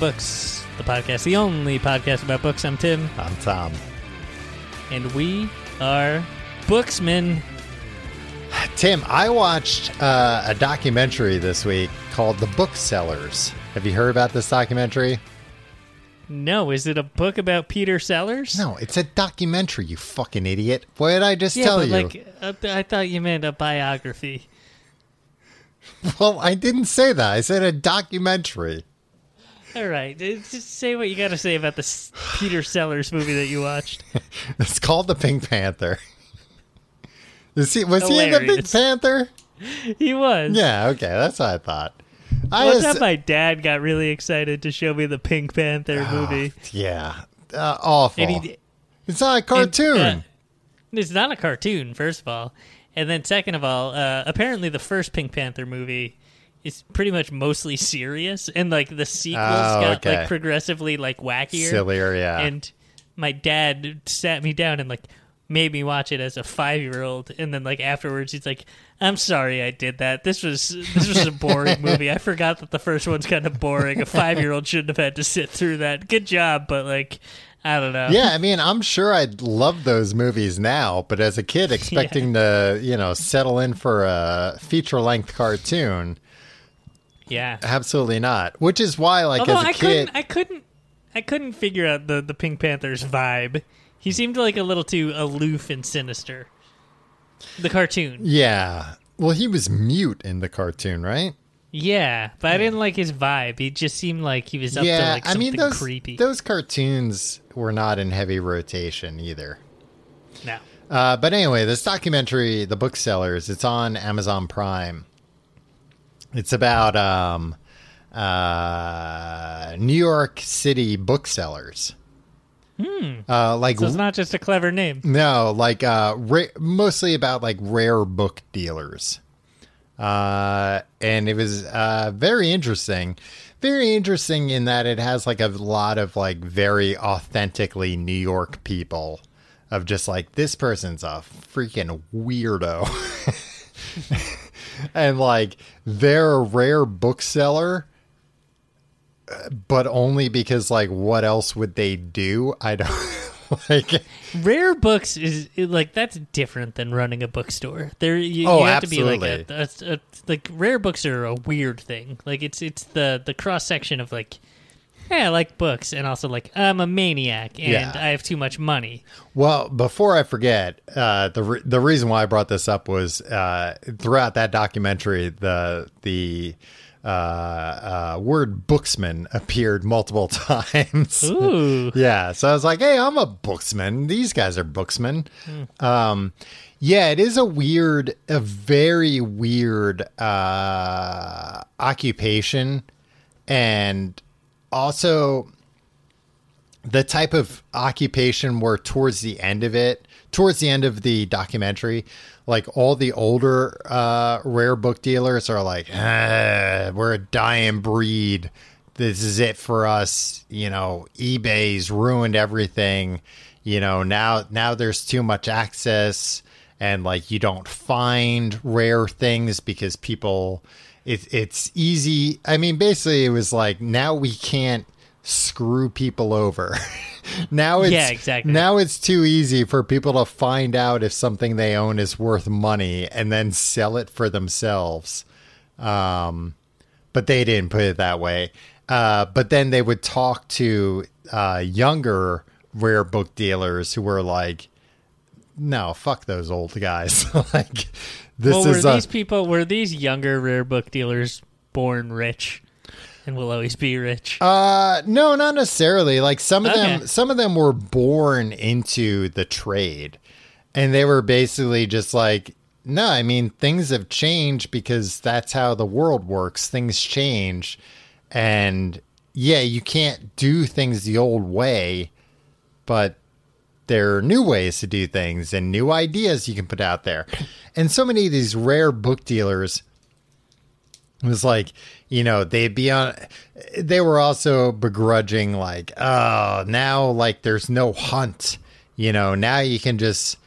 Books, the podcast, the only podcast about books. I'm Tim, I'm Tom. and we are booksmen. Tim, I watched uh, a documentary this week called The Booksellers. Have you heard about this documentary? No, is it a book about Peter Sellers? No, it's a documentary, you fucking idiot. What did I just yeah, tell but you? like uh, I thought you meant a biography. well, I didn't say that. I said a documentary. All right, just say what you got to say about the Peter Sellers movie that you watched. It's called The Pink Panther. Is he, was he in The Pink Panther? he was. Yeah, okay, that's what I thought. I One was- time, my dad got really excited to show me the Pink Panther movie. yeah, uh, awful. He, it's not a cartoon. And, uh, it's not a cartoon, first of all, and then second of all, uh, apparently the first Pink Panther movie is pretty much mostly serious, and like the sequels Oh, got okay. like progressively like wackier, Sillier, yeah. And my dad sat me down and like made me watch it as a five year old, and then like afterwards he's like, "I'm sorry I did that. This was this was a boring movie. I forgot that the first one's kind of boring. A five year old shouldn't have had to sit through that. Good job, but like." I don't know. Yeah, I mean, I'm sure I'd love those movies now, but as a kid expecting to, you know, settle in for a feature length cartoon, Yeah. absolutely not. Which is why, like, Although as a I kid, couldn't, I couldn't, I couldn't figure out the the Pink Panther's vibe. He seemed like a little too aloof and sinister. The cartoon, yeah. Well, he was mute in the cartoon, right? yeah, but I didn't like his vibe. He just seemed like he was up to yeah, like I something mean, those creepy. those cartoons were not in heavy rotation either. no, Uh, but anyway, this documentary, The Booksellers, it's on Amazon Prime. It's about um, uh, New York City booksellers. Uh, like so it's not just a clever name. no, like uh, ra- mostly about like rare book dealers. Uh, and it was uh, very interesting. Very interesting in that it has like a lot of like very authentically New York people of just like this person's a freaking weirdo. and like they're a rare bookseller but only because like what else would they do? I don't like Rare books is like that's different than running a bookstore. There, you, Oh, you have to be like a, absolutely. a, a like rare books are a weird thing. Like it's it's the the cross section of like. Yeah, I like books, and also like I'm a maniac, and Yeah. I have too much money. Well, before I forget, uh, the re- the reason why I brought this up was uh, throughout that documentary, the the uh, uh, word "booksman" appeared multiple times. Ooh, yeah, so I was like, "Hey, I'm a booksman. These guys are booksmen." Um, yeah, it is a weird, a very weird uh, occupation, and also the type of occupation where towards the end of it, towards the end of the documentary, like all the older uh, rare book dealers are like, "Ah, we're a dying breed. This is it for us. You know, eBay's ruined everything. You know, now now there's too much access and like you don't find rare things because people it, it's easy. I mean, basically, it was like now we can't screw people over. now it's Yeah, exactly. now it's too easy for people to find out if something they own is worth money and then sell it for themselves. Um, but they didn't put it that way. Uh, but then they would talk to uh, younger rare book dealers who were like, "No, fuck those old guys. like, this well, were is a, these people were these younger rare book dealers born rich, and will always be rich? Uh no, not necessarily. Like some of them some of them were born into the trade. And they were basically just like no, I mean things have changed because that's how the world works. Things change. And yeah, you can't do things the old way, but there are new ways to do things and new ideas you can put out there. And so many of these rare book dealers was like, you know, they'd be on. They were also begrudging, like, oh, now like there's no hunt. You know, now you can just,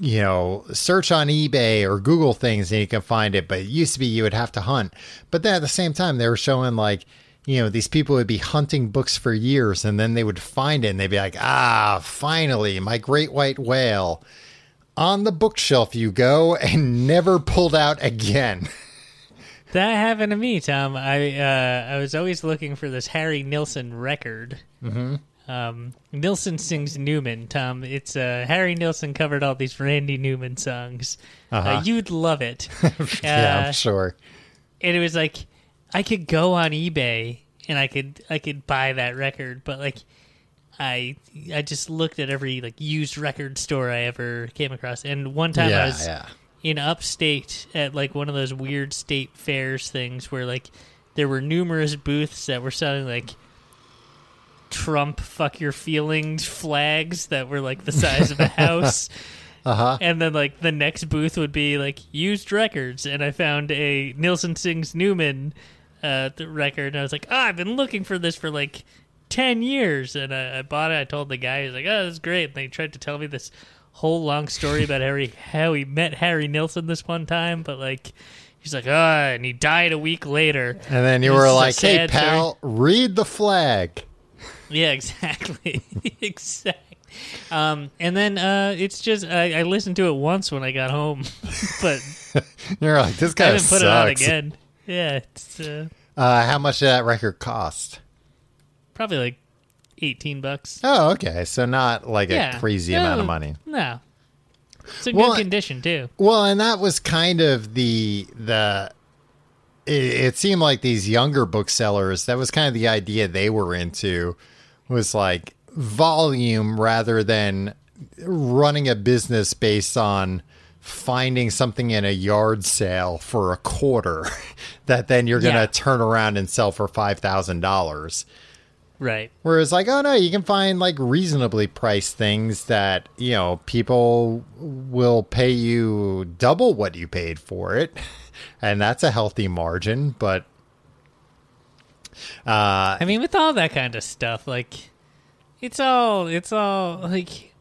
you know, search on eBay or Google things and you can find it. But it used to be you would have to hunt. But then at the same time, they were showing like, you know, these people would be hunting books for years and then they would find it and they'd be like, ah, finally, my great white whale. On the bookshelf you go and never pulled out again. That happened to me, Tom. I uh, I was always looking for this Harry Nilsson record. Mm-hmm. Um, Nilsson sings Newman, Tom. It's uh, Harry Nilsson covered all these Randy Newman songs. uh Uh-huh. you'd love it. yeah, Uh, I'm sure. and it was like I could go on eBay and I could I could buy that record, but like I I just looked at every like used record store I ever came across, and one time I was yeah. in upstate at like one of those weird state fairs things where like there were numerous booths that were selling like Trump fuck your feelings flags that were like the size of a house. Uh-huh. And then like the next booth would be like used records and I found a Nilsson Sings Newman uh record and I was like, "Oh, I've been looking for this for like 10 years." And I, I bought it. I told the guy, he's like, "Oh, that's great." And they tried to tell me this whole long story about Harry how he met Harry Nilsson this one time, but like he's like, "Oh, and he died a week later." And then you were like, hey, pal, read the flag. Yeah, exactly. exactly. Um, and then uh, it's just I, I listened to it once when I got home, but You're like, this guy." I sucks. put it on again. Yeah, it's uh, Uh, how much did that record cost? probably like eighteen bucks. Oh, okay. So not like Yeah, a crazy No, amount of money. No, it's in Well, good condition too. Well, and that was kind of the the. It, it seemed like these younger booksellers. That was kind of the idea they were into, was like volume rather than running a business based on finding something in a yard sale for a quarter that then you're going to Yeah. turn around and sell for $5,000. Right. Whereas, like, oh no, you can find like reasonably priced things that you know people will pay you double what you paid for it, and that's a healthy margin. But uh, I mean, with all that kind of stuff, like it's all it's all like.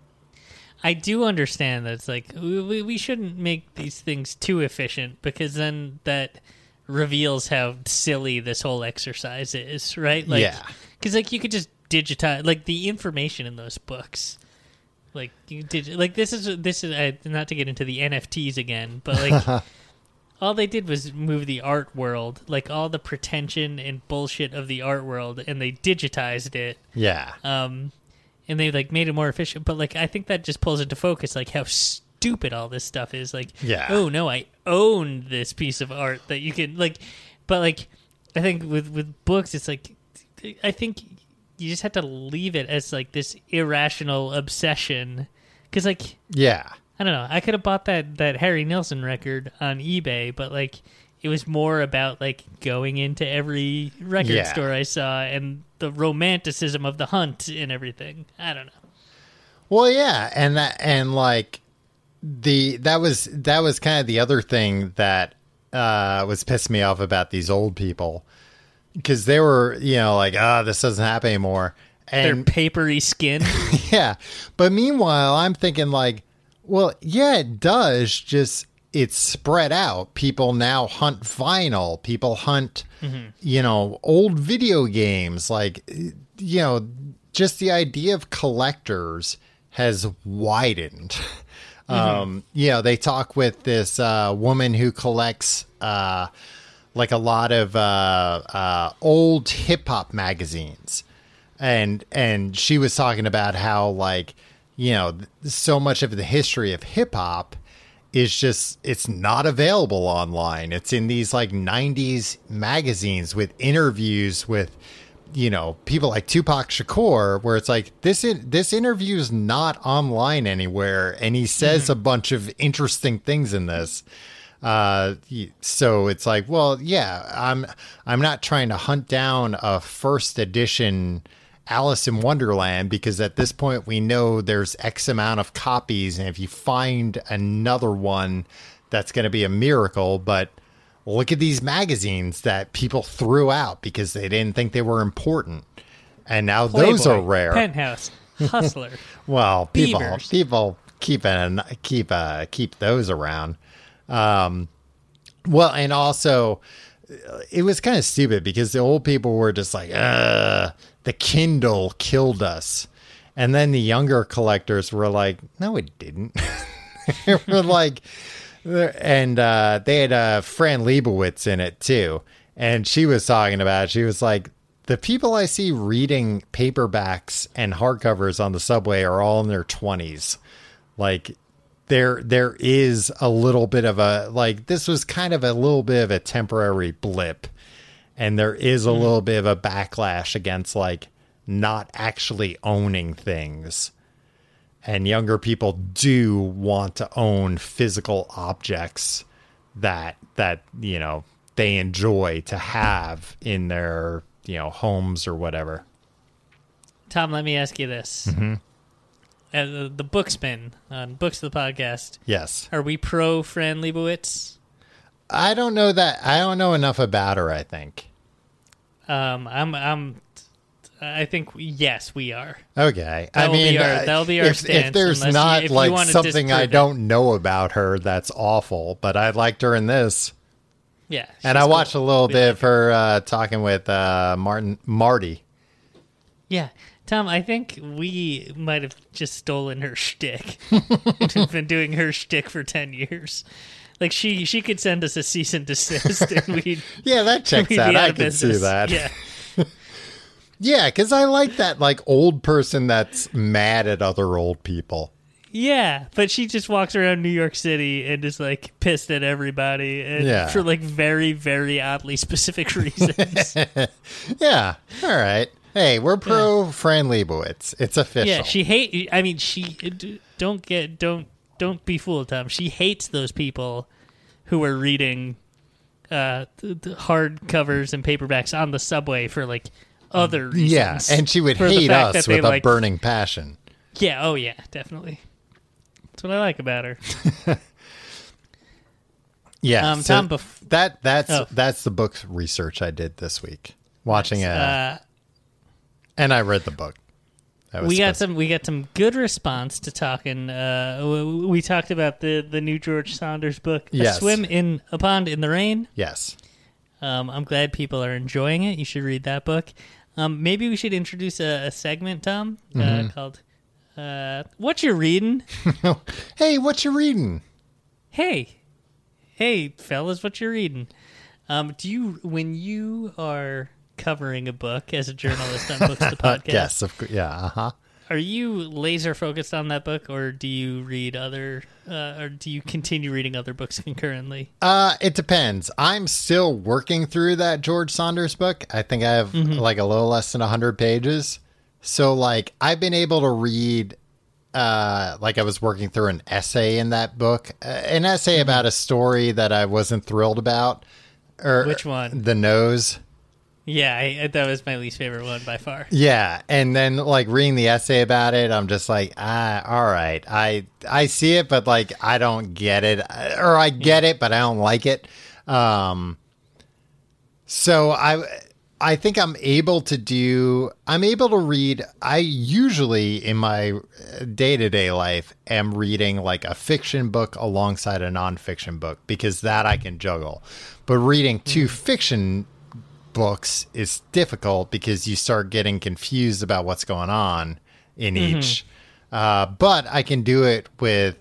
I do understand that it's like we, we- shouldn't make these things too efficient because then that reveals how silly this whole exercise is, right? Like, Yeah. because like you could just digitize like the information in those books. Like you did, like this is this is uh, not to get into the NFTs again, but like all they did was move the art world, like all the pretension and bullshit of the art world, and they digitized it. yeah, Um, and they like made it more efficient. But like I think that just pulls into focus like how stupid all this stuff is. Like, Yeah. oh no, I own this piece of art that you can like. But like, I think with with books, it's like I think you just have to leave it as like this irrational obsession because like yeah, I don't know. I could have bought that that Harry Nilsson record on eBay, but like it was more about like going into every record Yeah. store I saw and the romanticism of the hunt and everything. I don't know. Well, yeah, and that and like the that was that was kind of the other thing that uh was pissing me off about these old people because they were you know like ah this doesn't happen anymore Their and papery skin. yeah but meanwhile i'm thinking like well yeah it does just it's spread out. People now hunt vinyl. People hunt you know old video games. Like you know just the idea of collectors has widened. Um you know they talk with this uh woman who collects uh like a lot of uh uh old hip hop magazines. And and she was talking about how like you know so much of the history of hip hop is just it's not available online. It's in these like 90s magazines with interviews with you know people like Tupac Shakur where it's like this in, this interview is not online anywhere and he says a bunch of interesting things in this. Uh so it's like well yeah i'm i'm not trying to hunt down a first edition alice in wonderland because at this point we know there's x amount of copies and if you find another one that's going to be a miracle but look at these magazines that people threw out because they didn't think they were important and now those are rare Penthouse. Hustler. well, people Beavers. people keep an, keep uh keep those around. Um, well, and also it was kind of stupid because the old people were just like, uh, the Kindle killed us. And then the younger collectors were like, no, it didn't. they were like, and uh, they had uh, Fran Lebowitz in it too. And she was talking about, it. she was like, the people I see reading paperbacks and hardcovers on the subway are all in their 20s. Like, there there is a little bit of a like this was kind of a little bit of a temporary blip and there is a mm. little bit of a backlash against like not actually owning things and younger people do want to own physical objects that that you know they enjoy to have in their you know homes or whatever tom let me ask you this mm-hmm uh, the Booksman on Books of the Podcast. Yes. Are we pro Fran Lebowitz? I don't know that. I don't know enough about her. I think. Um, I'm. I'm. I think yes, we are. Okay. That I mean, our, uh, that'll be our if, stance. If there's not you, like something I don't know about her, that's awful. But I liked her in this. Yeah, and I watched cool. a little we bit like of her uh, talking with uh, Martin Marty. Yeah, Tom, I think we might have just stolen her shtick. We've been doing her shtick for ten years. Like she, she could send us a cease and desist, and we'd yeah, that checks out. I can see that. Yeah, yeah, because I like that like old person that's mad at other old people. Yeah, but she just walks around New York City and is like pissed at everybody, and yeah. for like very, very oddly specific reasons. yeah, all right. Hey, we're pro yeah. Fran Lebowitz. It's official. Yeah, she hate. I mean, she don't get don't don't be fooled, Tom. She hates those people who are reading uh, hard covers and paperbacks on the subway for like other reasons. Yeah, and she would hate us with a like, burning passion. Yeah. Oh, yeah. Definitely. That's what I like about her. yeah. Um, so Tom, bef- that that's oh. that's the book research I did this week. Watching nice. a. Uh, and I read the book. We got some. We got some good response to talking. Uh, we talked about the the new George Saunders book, yes. "A Swim in a Pond in the Rain." Yes. Um, I'm glad people are enjoying it. You should read that book. Um, maybe we should introduce a, a segment, Tom, uh, mm-hmm. called uh, "What You Reading." hey, what you reading? Hey, hey, fellas, what you reading? Um, do you when you are covering a book as a journalist on Books the Podcast. yes, of course. Yeah. Uh huh. Are you laser focused on that book, or do you read other, uh, or do you continue reading other books concurrently? Uh, it depends. I'm still working through that George Saunders book. I think I have mm-hmm. like a little less than hundred pages. So, like, I've been able to read uh, like I was working through an essay in that book, uh, an essay mm-hmm. about a story that I wasn't thrilled about. Or which one? The nose. Yeah, I, that was my least favorite one by far. Yeah, and then like reading the essay about it, I'm just like, ah, all right, I I see it, but like I don't get it, or I get yeah. it, but I don't like it. Um, so I I think I'm able to do. I'm able to read. I usually in my day to day life am reading like a fiction book alongside a nonfiction book because that I can juggle. But reading two mm. fiction books is difficult because you start getting confused about what's going on in mm-hmm. each. Uh, but I can do it with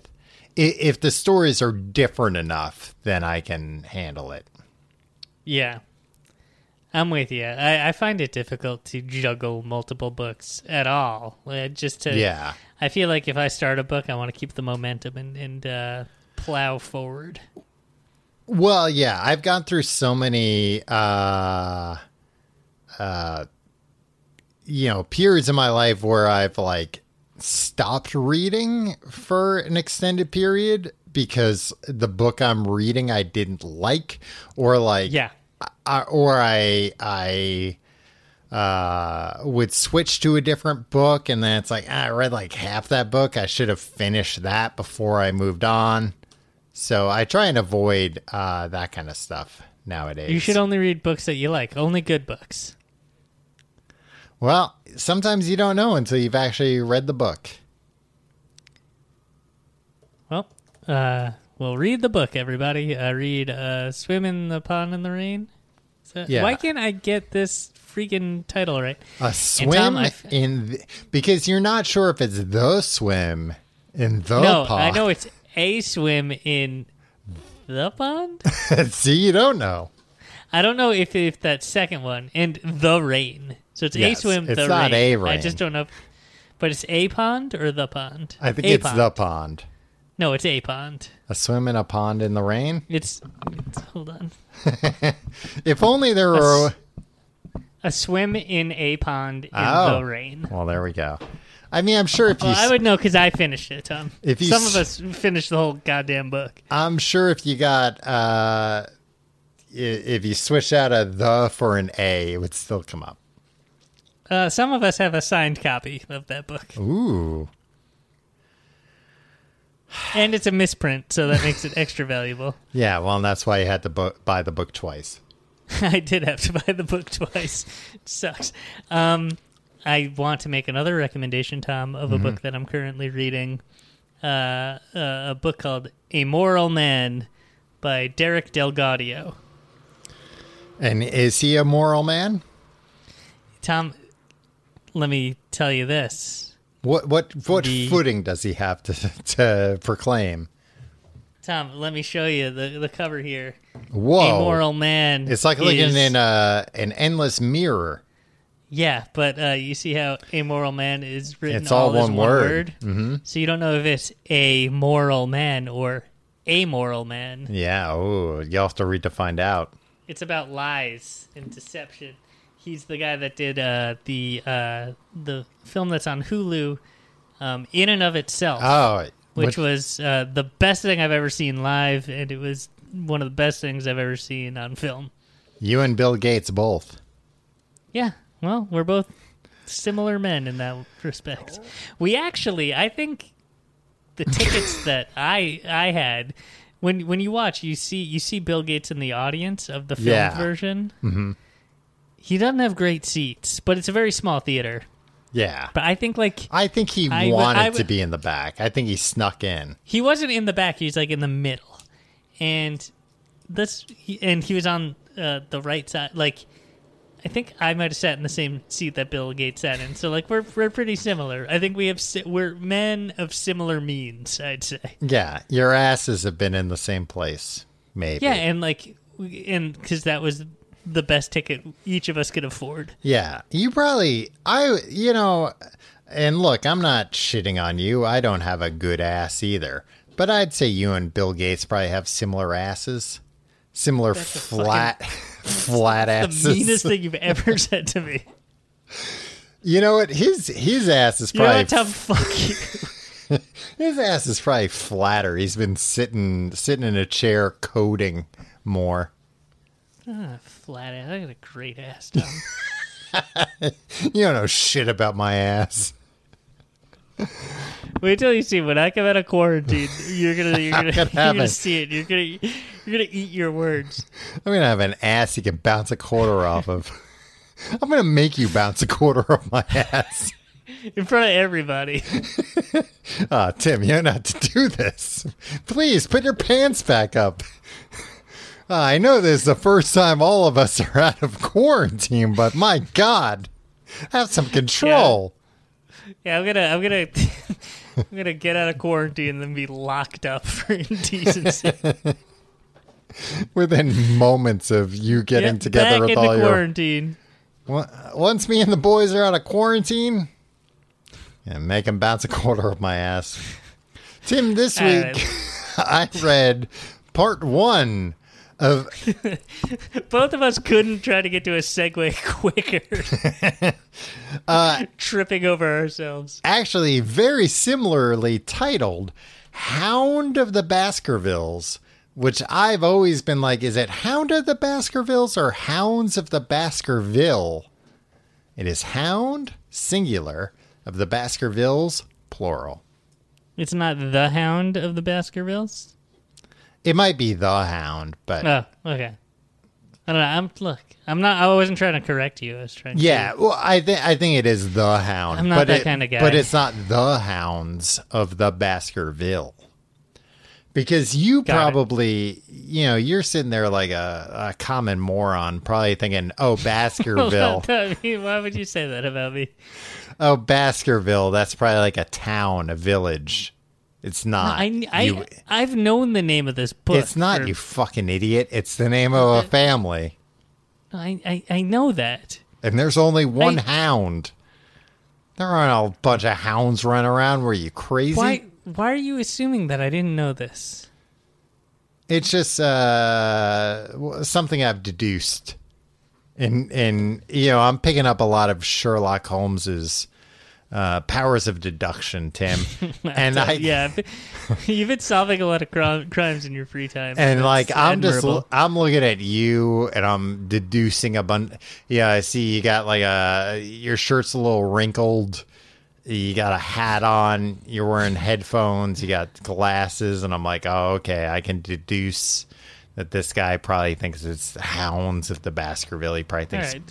if the stories are different enough, then I can handle it. Yeah, I'm with you. I, I find it difficult to juggle multiple books at all. Uh, just to yeah, I feel like if I start a book, I want to keep the momentum and and uh, plow forward. Well, yeah, I've gone through so many uh uh you know, periods in my life where I've like stopped reading for an extended period because the book I'm reading I didn't like or like yeah. I, or I I uh, would switch to a different book and then it's like ah, I read like half that book. I should have finished that before I moved on so I try and avoid uh, that kind of stuff nowadays. You should only read books that you like, only good books. Well, sometimes you don't know until you've actually read the book. Well, uh, well, read the book, everybody. Uh, read uh, "Swim in the Pond in the Rain." Yeah. Why can't I get this freaking title right? A Tom, swim I- in the, because you're not sure if it's the swim in the no, pond. I know it's a swim in the pond. See, you don't know. I don't know if if that second one and the rain. So it's Yes, a swim. it's the not rain. a rain. I just don't know. If, but it's a pond or the pond. I think A it's pond. the pond. No, it's a pond. A swim in a pond in the rain. It's, it's hold on. If only there were. s- A swim in a pond in Oh. the rain. Well, there we go. I mean, I'm sure if you. Well, I would know because I finished it, Tom. If you Some of us finished the whole goddamn book. I'm sure if you got. uh i- If you switch out a the for an a, it would still come up. Uh, some of us have a signed copy of that book, Ooh. and it's a misprint, so that makes it extra valuable. Yeah, well, and that's why you had to bu- buy the book twice. I did have to buy the book twice. It sucks. Um, I want to make another recommendation, Tom, of a Mm-hmm. book that I'm currently reading. Uh, uh, a book called A Moral Man by Derek DelGaudio. And is he a moral man? Tom, let me tell you this. What what what The- footing does he have to to proclaim? Tom, let me show you the, the cover here. Whoa! A Moral Man. It's like looking in a an endless mirror. Yeah, but uh, you see how amoral man is written It's all as one one word. Mm-hmm. So you don't know if it's a moral man or amoral man. Yeah. Oh, have to read to find out. It's about lies and deception. He's the guy that did uh, the uh, the film that's on Hulu, um, in and of itself, Oh, which was uh, the best thing I've ever seen live, and it was one of the best things I've ever seen on film. you and Bill Gates both. Yeah, well, we're both similar men in that respect. We actually, I think, the tickets that I I had when when you watch, you see you see Bill Gates in the audience of the film Yeah. version. Mm-hmm. He doesn't have great seats, but it's a very small theater. Yeah. But I think like I think he I wanted I to be in the back. I think he snuck in. he wasn't in the back; he was like in the middle, and this he, and he was on uh, the right side, like. I think I might have sat in the same seat that Bill Gates sat in. So like we're we're pretty similar. I think we have si- we're men of similar means. I'd say. Yeah, your asses have been in the same place. Maybe. Yeah, and like and because that was the best ticket each of us could afford. Yeah, you probably I you know, and look, I'm not shitting on you. I don't have a good ass either. But I'd say you and Bill Gates probably have similar asses. Similar That's flat flat asses. The meanest thing you've ever said to me. You know what? His his ass is You know probably what? Fuck you. his ass is probably flatter. He's been sitting sitting in a chair coding more. Ah, flat ass. I got a great ass, Tom. You don't know shit about my ass. Wait till you see when I come out of quarantine. You're gonna, you're gonna, gonna you're gonna see it. You're gonna, you're gonna eat your words. I'm gonna have an ass you can bounce a quarter off of. I'm gonna make you bounce a quarter off my ass. in front of everybody. Ah, Tim, you're not to do this. Please put your pants back up. Ah, I know this is the first time all of us are out of quarantine, but my God, have some control. Yeah, I'm gonna, I'm gonna, I'm gonna get out of quarantine and then be locked up for indecency. Within moments of you getting Yeah, together with all your. quarantine. Once me and the boys are out of quarantine, yeah, make them bounce a quarter of my ass. Tim, this All week right. I read part one of Both of us couldn't try to get to a segue quicker. Uh, Tripping over ourselves. actually very similarly titled Hound of the Baskervilles, which I've always been like, is it Hound of the Baskervilles or Hounds of the Baskerville? It is Hound, singular, of the Baskervilles, plural. It's not the Hound of the Baskervilles. It might be the Hound, but Oh, okay. I don't know. I'm look. I'm not. I wasn't trying to correct you. I was trying. To Yeah, To, well, I think I think it is the Hound. I'm not but that it- kinda guy. But it's not the Hounds of the Baskerville. Because you Got it. probably, you know, you're sitting there like a, a common moron, probably thinking, "Oh, Baskerville, I mean, why would you say that about me? oh, Baskerville. That's probably like a town, a village. It's not. I, I, You- I've known the name of this book. it's not. for- You fucking idiot. It's the name of a family, I, I, I know that. and there's only one I- hound. There aren't a bunch of hounds running around. Were you crazy? Why, why are you assuming that I didn't know this? It's just uh, something I've deduced, and and you know I'm picking up a lot of Sherlock Holmes's uh, powers of deduction, Tim, and I yeah, you've been solving a lot of cri- crimes in your free time. and That's like I'm just. I'm looking at you and I'm deducing a bunch. Yeah, I see you got like a your shirt's a little wrinkled. You got a hat on. You're wearing headphones. You got glasses, and I'm like, oh, okay. I can deduce that this guy probably thinks it's hounds of the Baskerville. He probably thinks right,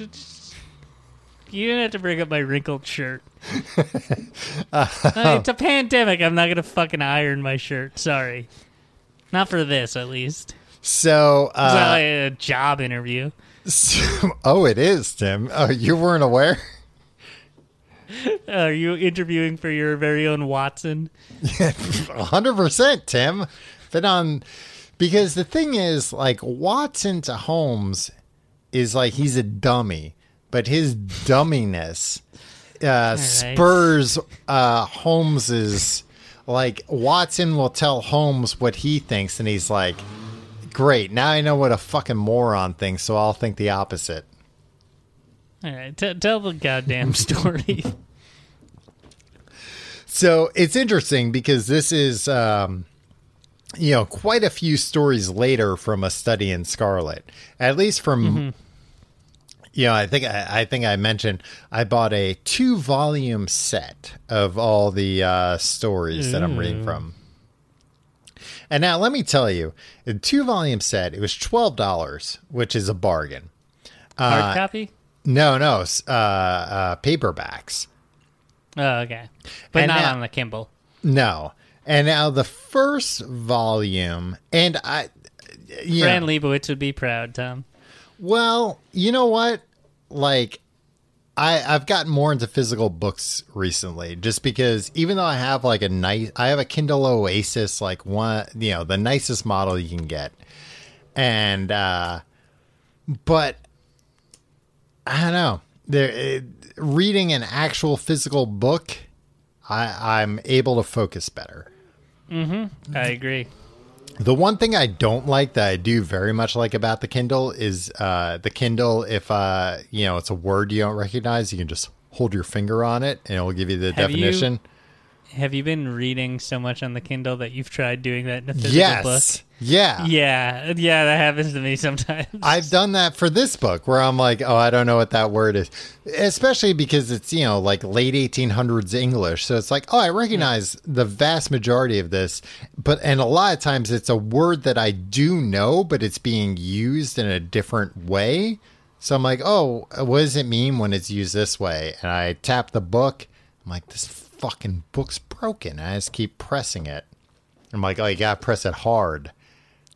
you didn't have to bring up my wrinkled shirt. Uh, Uh, it's a pandemic. I'm not gonna fucking iron my shirt. Sorry, not for this at least. so. It's not Uh, like a job interview. oh, it is Tim. Oh, you weren't aware. Are you interviewing for your very own Watson? hundred percent, Tim. Been on because the thing is, like Watson to Holmes is like he's a dummy, but his dumminess uh, spurs uh, Holmes's. Like Watson will tell Holmes what he thinks, and he's like, "Great, now I know what a fucking moron thinks, so I'll think the opposite." All right, t- tell the goddamn story. So it's interesting because this is, um, you know, quite a few stories later from a study in Scarlet. At least from, you know, I think I, I think I mentioned I bought a two volume set of all the uh, stories that I'm reading from. And now let me tell you, a two volume set it was twelve dollars, which is a bargain. Hard copy? No, no, uh, uh, paperbacks. Oh, okay, but And not now- on the Kindle. No. And now the first volume, and I, yeah. Fran Lebowitz would be proud, Tom. Well, you know what? Like, I I've gotten more into physical books recently, just because even though I have like a nice, I have a Kindle Oasis, like one, you know, the nicest model you can get, and uh, but I don't know. There, it, reading an actual physical book, I I'm able to focus better. Mm-hmm. I agree. The one thing I don't like that I do very much like about the Kindle is uh, the Kindle. If uh, you know it's a word you don't recognize, you can just hold your finger on it and it'll give you the Have you- definition. Have you been reading so much on the Kindle that you've tried doing that in a physical yes, book? yeah. Yeah, yeah, that happens to me sometimes. I've done that for this book where I'm like, oh, I don't know what that word is, especially because it's you know like late 1800s English, so it's like, oh, I recognize the vast majority of this, but and a lot of times it's a word that I do know, but it's being used in a different way. So I'm like, oh, what does it mean when it's used this way? And I tap the book. I'm like, this fucking book's broken. I just keep pressing it. I'm like, oh, you gotta press it hard.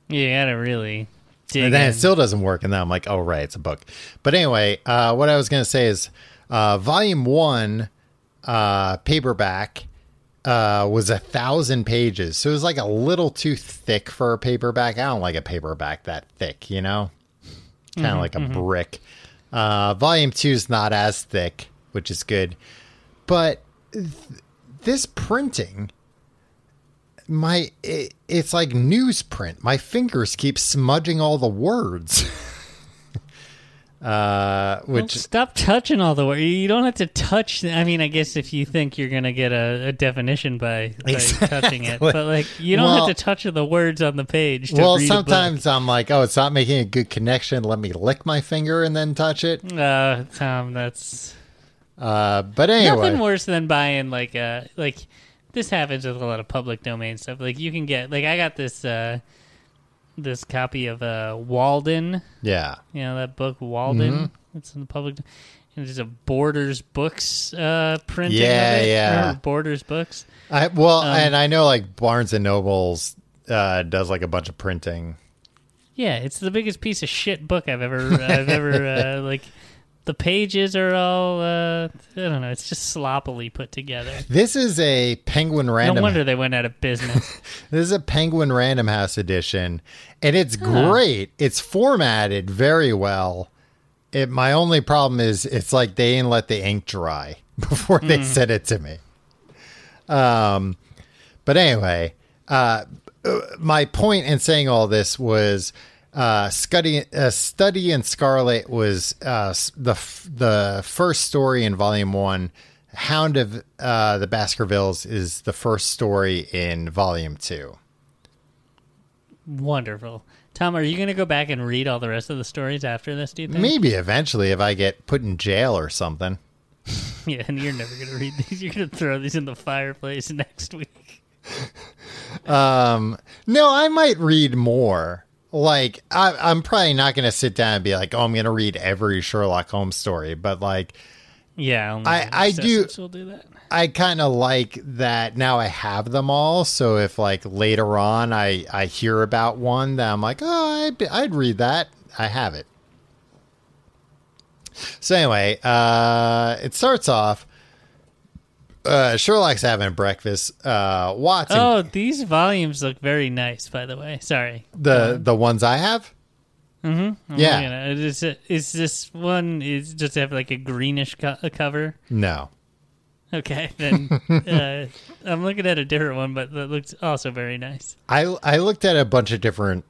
Yeah, you gotta really And then in. it still doesn't work, and then I'm like, oh right, it's a book. But anyway, uh, what I was gonna say is, uh, volume one, uh, paperback, uh, was a thousand pages, so it was like a little too thick for a paperback. I don't like a paperback that thick, you know, kind of like a brick. Uh, volume two is not as thick, which is good, but th- this printing my it, it's like newsprint. My fingers keep smudging all the words. uh, Well, which stop touching all the words. You don't have to touch. I mean, I guess if you think you're gonna get a, a definition by, by touching it, but like you don't Well- have to touch the words on the page. To well, read a book. sometimes I'm like, oh, it's not making a good connection. Let me lick my finger and then touch it. Uh, Tom, that's Uh, but anyway, nothing worse than buying like a like. This happens with a lot of public domain stuff. Like you can get like I got this uh this copy of uh Walden. yeah, You know that book Walden. Mm-hmm. It's in the public. And there's a Borders Books uh printing Yeah, of it. yeah. Remember Borders Books. I well, Um, and I know like Barnes and Nobles uh, does like a bunch of printing. Yeah, it's the biggest piece of shit book I've ever I've ever uh, like. The pages are all uh, I don't know. It's just sloppily put together. This is a Penguin Random. No wonder they went out of business. This is a Penguin Random House edition, and it's great. It's formatted very well. It, my only problem is it's like they didn't let the ink dry before they sent it to me. Um, but anyway, uh, uh, my point in saying all this was uh, study uh, study in Scarlet was uh, the f- the first story in volume one. Hound of uh, the Baskervilles is the first story in volume two. Wonderful. Tom, are you going to go back and read all the rest of the stories after this? Do you think? Maybe eventually, if I get put in jail or something. Yeah, and you're never going to read these. You're going to throw these in the fireplace next week. Um, no, I might read more. Like, I, I'm probably not going to sit down and be like, "Oh, I'm going to read every Sherlock Holmes story," but like, Yeah, I- I do- will do that. I kind of like that now I have them all. So if like later on I I hear about one that I'm like, oh, I'd, I'd read that. I have it. So anyway, uh, it starts off. Uh, Sherlock's having breakfast. Uh, Watson, Oh, these volumes look very nice. By the way, sorry. the the ones I have. Mm-hmm. I'm Yeah. looking at it. Is, is this one is just have like a greenish co- cover? No, Okay, then uh, I'm looking at a different one, but that looks also very nice. I I looked at a bunch of different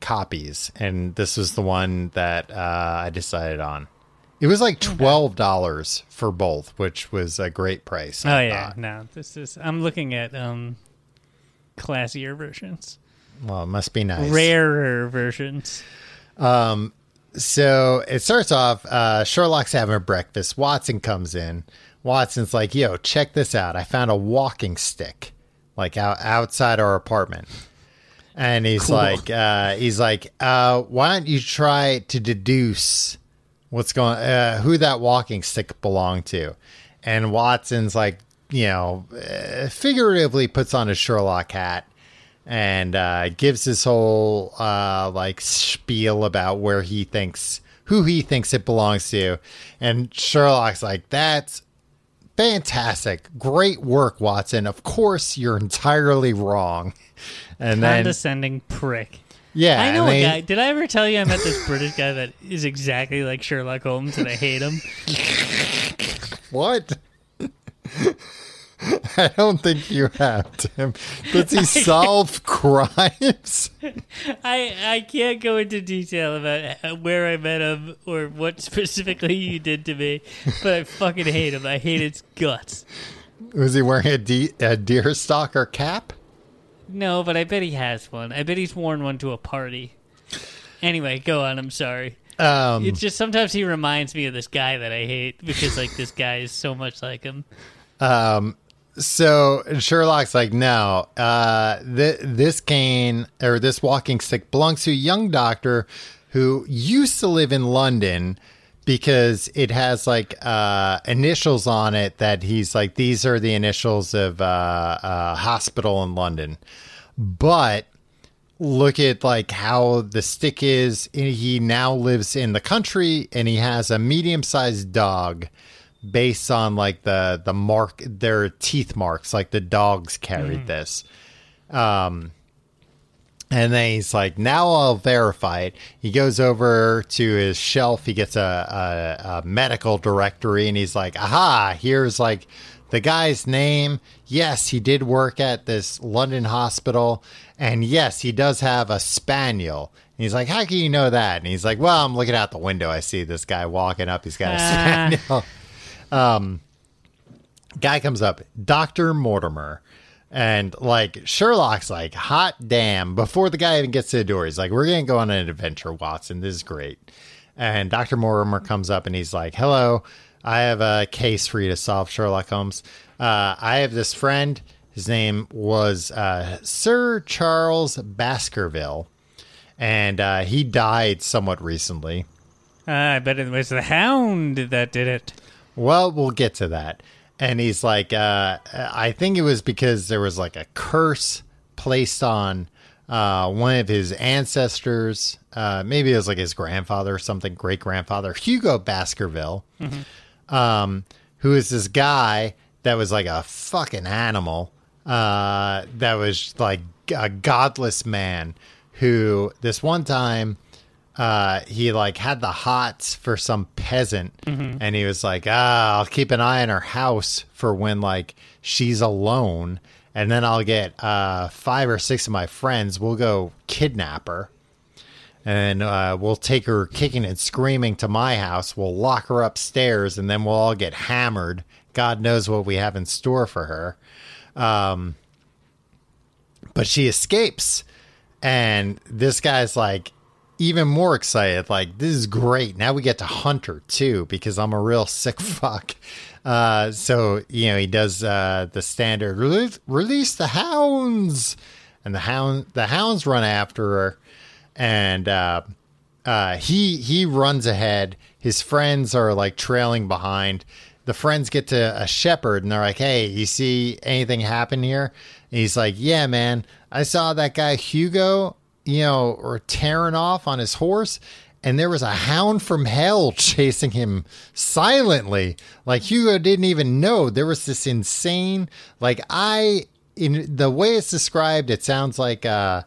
copies, and this was the one that uh, I decided on. It was like twelve dollars for both, which was a great price. Oh I yeah, thought. no, this is. I'm looking at um, classier versions, Well, it must be nice. rarer versions. Um, so it starts off. Uh, Sherlock's having a breakfast. Watson comes in. Watson's like, "Yo, check this out! I found a walking stick, like out outside our apartment." And he's like, uh, "He's like, uh, why don't you try to deduce what's going, uh, who that walking stick belonged to?" And Watson's like, you know, uh, figuratively puts on his Sherlock hat and uh, gives his whole uh, like spiel about where he thinks who he thinks it belongs to, and Sherlock's like, "That's fantastic, great work, Watson. Of course, you're entirely wrong." And then, Condescending prick. Yeah, I know a guy. Did I ever tell you I met this British guy that is exactly like Sherlock Holmes, and I hate him? What? I don't think you have, Tim. Does he solve crimes? I I can't go into detail about uh, where I met him or what specifically he did to me, but I fucking hate him. I hate his guts. Was he wearing a, de- a deer stalker cap? No, but I bet he has one. I bet he's worn one to a party. Anyway, go on. I'm sorry. Um, It's just sometimes he reminds me of this guy that I hate because like this guy is so much like him. Um, so Sherlock's like, no, uh, th- this cane or this walking stick belongs to a young doctor who used to live in London because it has like uh, initials on it that he's like, these are the initials of uh, a hospital in London. But look at like how the stick is. He now lives in the country and he has a medium sized dog based on like the the mark their teeth marks like the dogs carried this um and then he's like now i'll verify it. He goes over to his shelf. He gets a, a, a medical directory and he's like aha here's like the guy's name. Yes he did work at this london hospital. And yes he does have a spaniel. And he's like how can you know that? And he's like well i'm looking out the window. I see this guy walking up. He's got a Ah. spaniel. Guy comes up, Dr. Mortimer. And like Sherlock's like, hot damn. Before the guy even gets to the door, he's like, We're gonna go on an adventure, Watson. This is great. And Dr. Mortimer comes up and he's like, Hello, I have a case for you to solve, Sherlock Holmes. Uh, I have this friend. His name was uh, Sir Charles Baskerville. And uh, he died somewhat recently. Ah, I bet it was the Hound that did it. Well, we'll get to that. And he's like, uh, I think it was because there was like a curse placed on uh, one of his ancestors, uh, maybe it was like his grandfather or something, great grandfather, Hugo Baskerville, um, who is this guy that was like a fucking animal, uh, that was like a godless man who this one time uh, he like had the hots for some peasant and he was like ah i'll keep an eye on her house for when like she's alone and then i'll get uh, five or six of my friends. We'll go kidnap her and uh, we'll take her kicking and screaming to my house. We'll lock her upstairs and then we'll all get hammered. God knows what we have in store for her. Um, but she escapes and this guy's like even more excited like this is great. Now we get to Hunter too because i'm a real sick fuck. Uh, so you know he does uh, the standard release, the hounds. And the hound the hounds run after her. And uh, uh, he he runs ahead. His friends are like trailing behind. The friends get to a shepherd and they're like hey you see anything happen here? And he's like yeah man. I saw that guy hugo you know or tearing off on his horse and there was a hound from hell chasing him silently like hugo didn't even know there was this insane like i in the way it's described it sounds like uh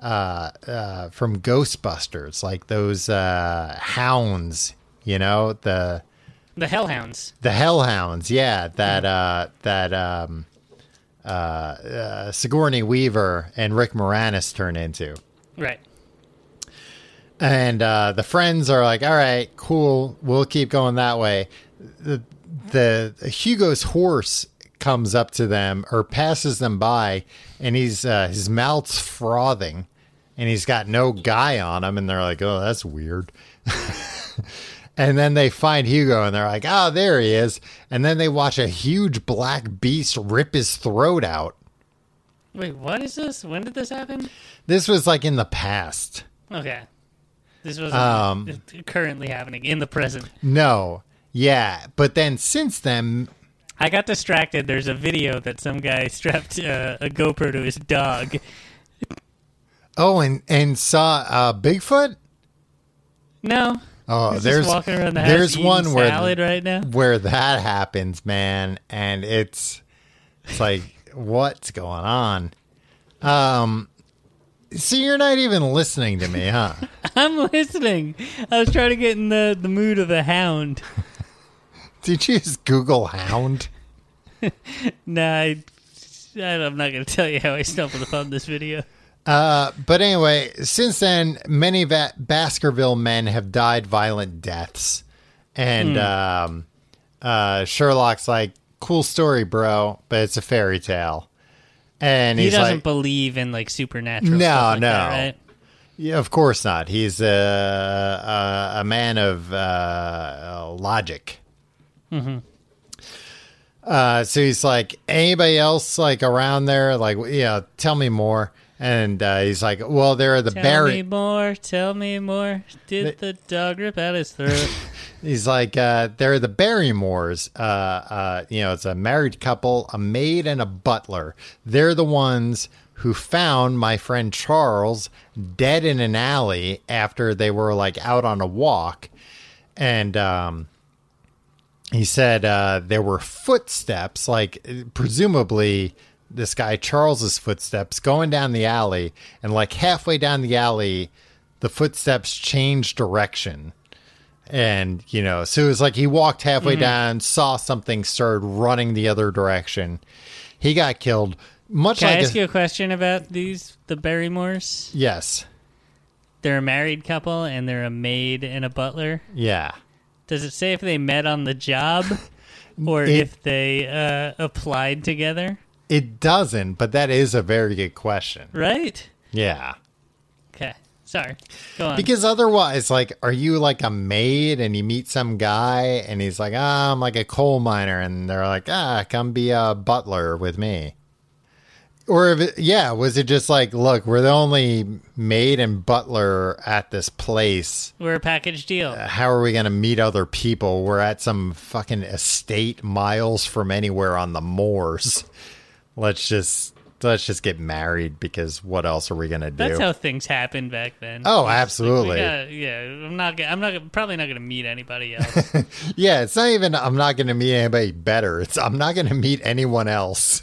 uh, uh, from Ghostbusters, like those uh, hounds, you know, the The Hellhounds. the hellhounds, yeah, that uh, that um, uh, uh, Sigourney Weaver and Rick Moranis turn into. Right. And uh, the friends are like, "All right, cool, we'll keep going that way." The the Hugo's horse comes up to them or passes them by, and he's uh, his mouth's frothing, and he's got no guy on him, and they're like, "Oh, that's weird." and then they find Hugo, and they're like, "Oh, there he is!" And then they watch a huge black beast rip his throat out. Wait, what is this? When did this happen? This was like in the past. Okay. This was Um, currently happening in the present. No, yeah, but then since then, I got distracted. There's a video that some guy strapped uh, a GoPro to his dog. oh, and and saw uh, Bigfoot. No. Oh, he's there's walking around the house there's one where salad right now. where that happens, man, and it's it's like what's going on? Um, so you're not even listening to me, huh? I'm listening. I was trying to get in the, the mood of the hound. Did you just Google hound? Nah, I, I'm not going to tell you how I stumbled upon this video. Uh, but anyway, since then, many Va- Baskerville men have died violent deaths, and Hmm. um, uh, Sherlock's like, "Cool story, bro, but it's a fairy tale." And He doesn't like, believe in like supernatural. No, stuff like no. that, right? "Yeah, of course not. He's a a, a man of uh, logic." Mm-hmm. Uh, so he's like, anybody else like around there? Like, yeah, tell me more. And uh, he's like, well, there are the Tell Barry. me more. Tell me more. Did the dog rip out his throat? He's like, uh, they're the Barrymores. Uh, uh, you know, it's a married couple, a maid and a butler. They're the ones who found my friend Charles dead in an alley after they were like out on a walk. And um, he said uh, there were footsteps, like presumably this guy Charles's footsteps going down the alley, and like halfway down the alley, the footsteps change direction. And, you know, so it was like he walked halfway down, saw something, started running the other direction. He got killed. Much Can I like ask a- you a question about these the Barrymores? yes, They're a married couple and they're a maid and a butler. yeah. Does it say if they met on the job or It- if they uh, applied together? It doesn't, but that is a very good question. Right? Yeah. Okay. Sorry. Go on. Because otherwise, like, are you like a maid and you meet some guy and he's like, ah, I'm like a coal miner, and they're like, ah, come be a butler with me. Or if it, yeah, was it just like, look, we're the only maid and butler at this place. We're a package deal. How are we going to meet other people? We're at some fucking estate miles from anywhere on the moors. Let's just let's just get married because what else are we gonna do? That's how things happened back then. Oh, It's just like, absolutely. gotta- yeah, I'm not. gonna- I'm not. gonna- Probably not going to meet anybody else. yeah, it's not even I'm not gonna meet anybody better. It's I'm not gonna meet anyone else.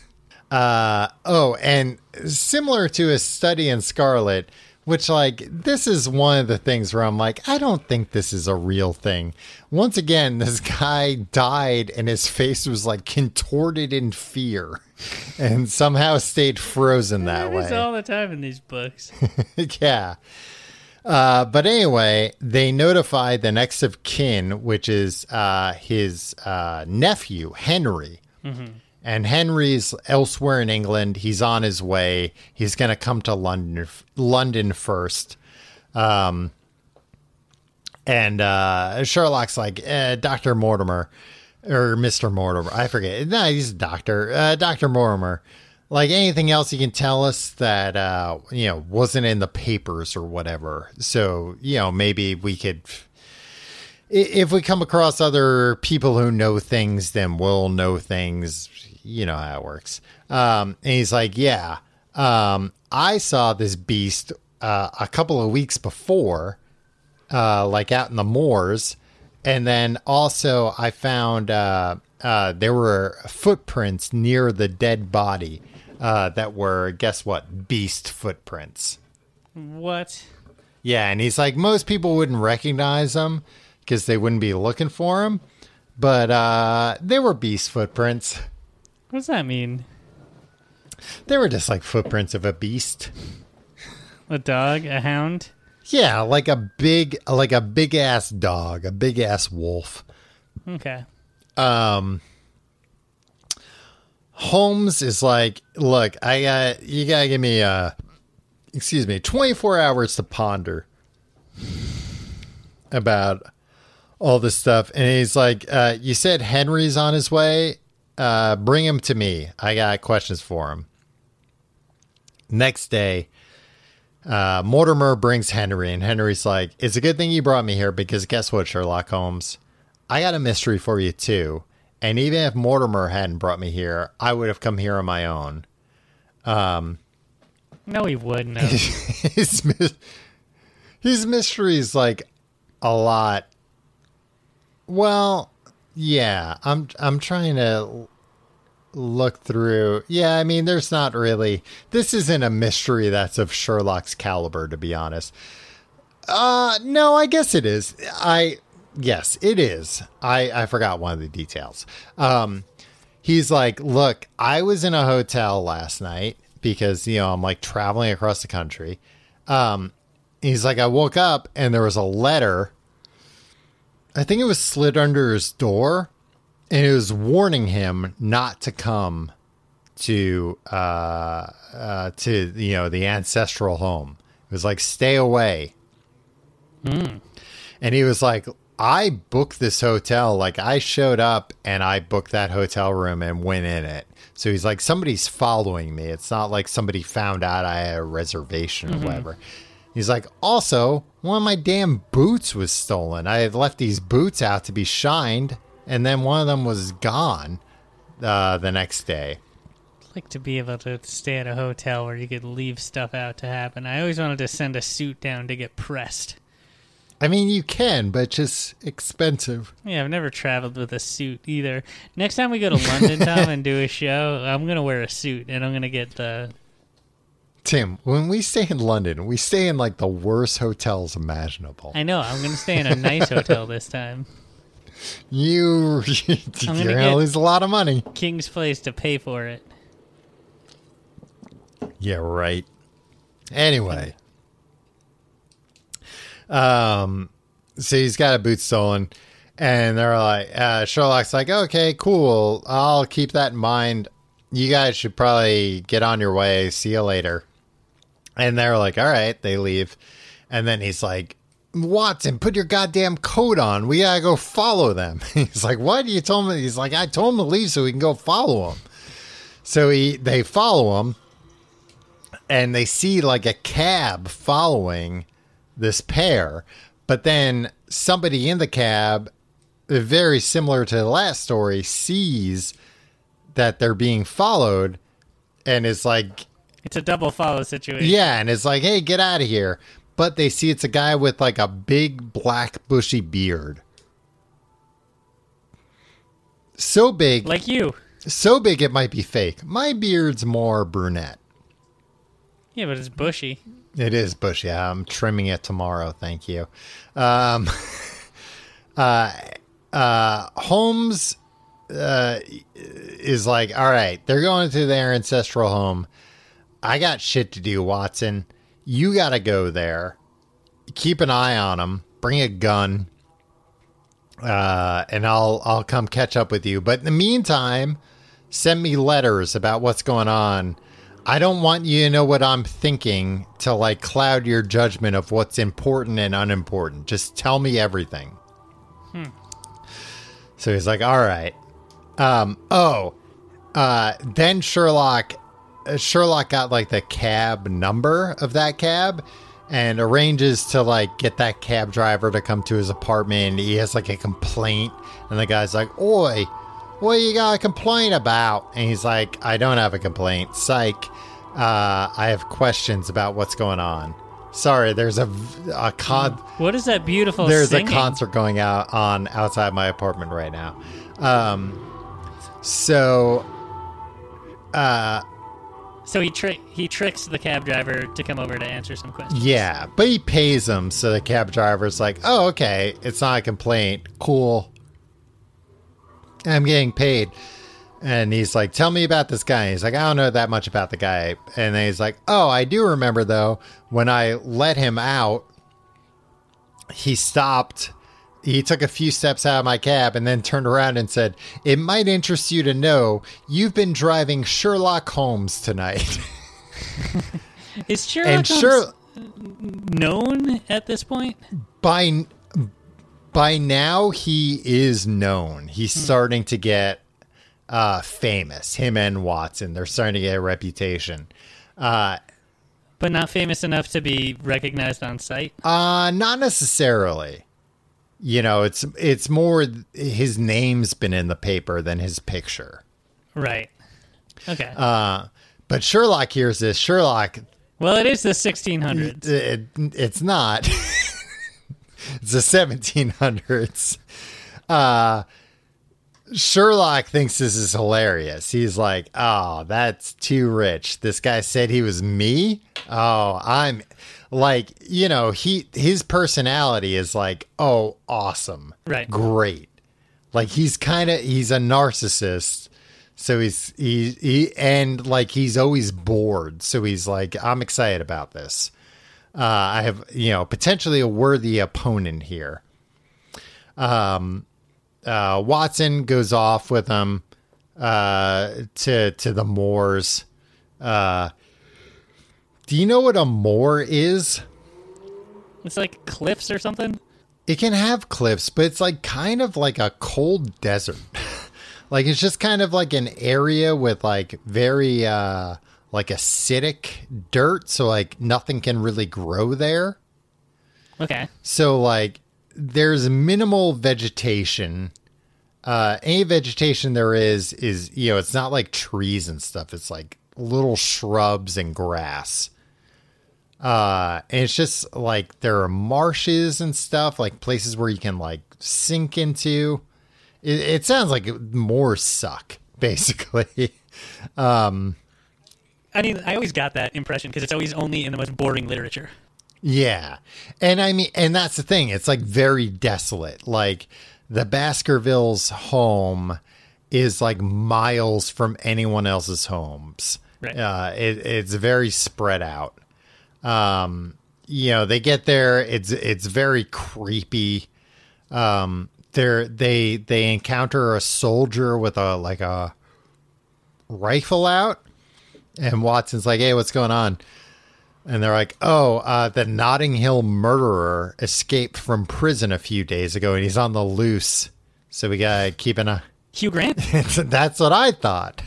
Uh oh, and similar to a study in Scarlet, which like this is one of the things where I'm like, I don't think this is a real thing. Once again, this guy died and his face was like contorted in fear and somehow stayed frozen that way. all the time in these books. yeah. Uh, but anyway, they notified the next of kin, which is uh, his uh, nephew, Henry. And Henry's elsewhere in England. He's on his way. He's going to come to London, London first. Um, and uh, Sherlock's like, eh, Dr. Mortimer, or Mr. Mortimer. I forget. No, he's a doctor. Uh, Dr. Mortimer. Like anything else you can tell us that, uh, you know, wasn't in the papers or whatever. So, you know, maybe we could. If we come across other people who know things, then we'll know things. You know how it works. Um, and he's like, Yeah, um, I saw this beast uh, a couple of weeks before uh, like out in the moors. And then also, I found uh, uh, there were footprints near the dead body uh, that were, guess what, beast footprints. what? Yeah, and he's like, most people wouldn't recognize them because they wouldn't be looking for them, but uh, they were beast footprints. What does that mean? They were just like footprints of a beast. A dog? A hound? Yeah, like a big, like a big ass dog, a big ass wolf. Okay. um Holmes is like, look, I got you gotta give me uh excuse me, twenty four hours to ponder about all this stuff. And he's like, uh, you said Henry's on his way. Uh bring him to me. I got questions for him. Next day, uh, Mortimer brings Henry, and Henry's like, It's a good thing you brought me here because guess what, Sherlock Holmes? I got a mystery for you, too. And even if Mortimer hadn't brought me here, I would have come here on my own. Um, no, he wouldn't. Have. his, his mystery is like a lot. Well, yeah, I'm I'm trying to look through. Yeah, I mean, there's not really. This isn't a mystery that's of Sherlock's caliber, to be honest. Uh, no, I guess it is. I yes, it is. I I forgot one of the details. Um, he's like, look, I was in a hotel last night because you know I'm like traveling across the country. Um, he's like, I woke up and there was a letter. I think it was slid under his door, and it was warning him not to come to uh, uh to you know the ancestral home. It was like stay away. And he was like, I booked this hotel. Like, I showed up and I booked that hotel room and went in it. So he's like, somebody's following me. It's not like somebody found out I had a reservation or whatever. He's like, also, one of my damn boots was stolen. I had left these boots out to be shined, and then one of them was gone uh, the next day. I'd like to be able to stay at a hotel where you could leave stuff out to happen. I always wanted to send a suit down to get pressed. I mean, you can, but it's just expensive. Yeah, I've never traveled with a suit either. Next time we go to London, Tom, and do a show, I'm gonna wear a suit and I'm gonna get the. Tim, when we stay in London, we stay in like the worst hotels imaginable. I know I'm gonna stay in a nice hotel this time. You, you're gonna gonna lose a lot of money. King's Place to pay for it. Yeah, right. Anyway, um, so he's got a boot stolen, and they're like, uh, Sherlock's like, okay, cool, I'll keep that in mind. You guys should probably get on your way. See you later. And they're like, all right, they leave, and then he's like. Watson, put your goddamn coat on. We gotta go follow them. He's like, "What?" You told me. He's like, "I told him to leave so we can go follow him." So he they follow him, and they see like a cab following this pair, but then somebody in the cab, very similar to the last story, sees that they're being followed and is like, It's a double follow situation. yeah, and it's like, hey, get out of here. But they see it's a guy with like a big black bushy beard. So big, Like you. so big it might be fake. My beard's more brunette. Yeah, but it's bushy. It is bushy. I'm trimming it tomorrow. Thank you. Um, uh, uh, Holmes uh, is like, all right, they're going to their ancestral home. I got shit to do, Watson. You got to go there. Keep an eye on him. Bring a gun. Uh, and I'll I'll come catch up with you. But in the meantime, send me letters about what's going on. I don't want you to know what I'm thinking to like cloud your judgment of what's important and unimportant. Just tell me everything. So he's like, all right. Um, oh, uh, then Sherlock, Sherlock got like the cab number of that cab and arranges to like get that cab driver to come to his apartment. He has like a complaint, and the guy's like, "Oi, what you got a complaint about?" And he's like, "I don't have a complaint. Psych. Uh, I have questions about what's going on. Sorry, there's a a con." What is that beautiful there's singing? a concert going out on outside my apartment right now. Um, so, uh, So he tri- he tricks the cab driver to come over to answer some questions. yeah, but he pays him, so the cab driver's like, "Oh, okay, it's not a complaint. Cool. I'm getting paid." And he's like, "Tell me about this guy." He's like, "I don't know that much about the guy." And then he's like, "Oh, I do remember though when I let him out, he stopped." He took a few steps out of my cab and then turned around and said, It might interest you to know you've been driving Sherlock Holmes tonight. Is Sherlock and Holmes Sher- known at this point? by by now he is known. He's starting to get uh famous. Him and Watson, they're starting to get a reputation. Uh But not famous enough to be recognized on sight? uh not necessarily. You know, it's it's more his name's been in the paper than his picture. Right. Okay. Uh but Sherlock hears this. Sherlock well, it is the 1600s. it, it's not. it's the 1700s. Uh, Sherlock thinks this is hilarious. He's like, "Oh, that's too rich. This guy said he was me. Oh, I'm like, you know, he his personality is like, oh, awesome, Right. great. Like he's kind of he's a narcissist." So he's he he and like he's always bored. So he's like, I'm excited about this. Uh, I have you know potentially a worthy opponent here. Um, uh, Watson goes off with him uh, to to the moors. Uh, do you know what a moor is? It's like cliffs or something? It can have cliffs, but it's like kind of like a cold desert. like it's just kind of like an area with like very uh like acidic dirt, so like nothing can really grow there. Okay. So like there's minimal vegetation. Uh any vegetation there is is you know, it's not like trees and stuff. It's like little shrubs and grass. Uh and it's just like there are marshes and stuff, like places where you can like sink into. It, it sounds like more suck, basically. Um, I mean, I always got that impression because it's always only in the most boring literature. Yeah. And I mean, and that's the thing. It's like very desolate. Like the Baskervilles home is like miles from anyone else's homes. Right. Uh, it, it's very spread out. Um, you know, they get there. It's, it's very creepy. Um, they're, they, they encounter a soldier with a, like a rifle out and Watson's like, Hey, what's going on? And they're like, "Oh, uh, the Notting Hill murderer escaped from prison a few days ago, and he's on the loose. So we gotta keep an eye." Hugh Grant? That's what I thought.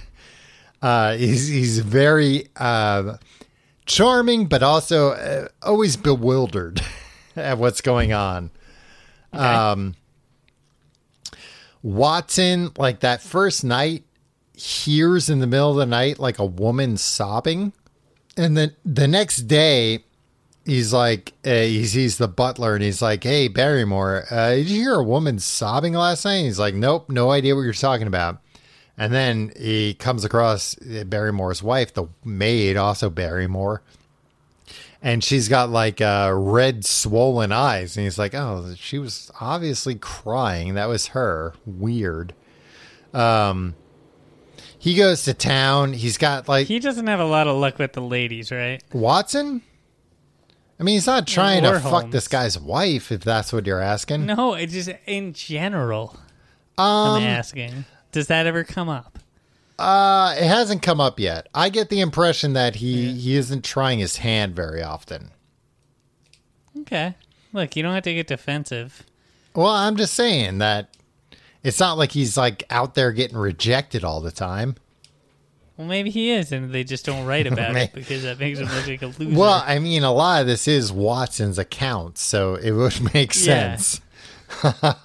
Uh, he's he's very uh, charming, but also uh, always bewildered at what's going on. Um, Watson, like that first night, hears in the middle of the night like a woman sobbing. And then the next day, he's like, uh, he sees the butler and he's like, Hey, Barrymore, uh, did you hear a woman sobbing last night? And he's like, Nope, no idea what you're talking about. And then he comes across uh, Barrymore's wife, the maid, also Barrymore. And she's got like uh, red, swollen eyes. And he's like, Oh, she was obviously crying. That was her. Weird. Um, he goes to town. He's got like He doesn't have a lot of luck with the ladies, right? Watson? I mean, he's not trying to fuck this guy's wife, if that's what you're asking. No, it's just in general. um, I'm asking. Does that ever come up? uh, it hasn't come up yet. I get the impression that he he isn't trying his hand very often. Okay. Look, you don't have to get defensive. Well, I'm just saying that it's not like he's like out there getting rejected all the time. Well, maybe he is, and they just don't write about it because that makes him look like a loser. Well, I mean, a lot of this is Watson's account, so it would make Yeah. sense.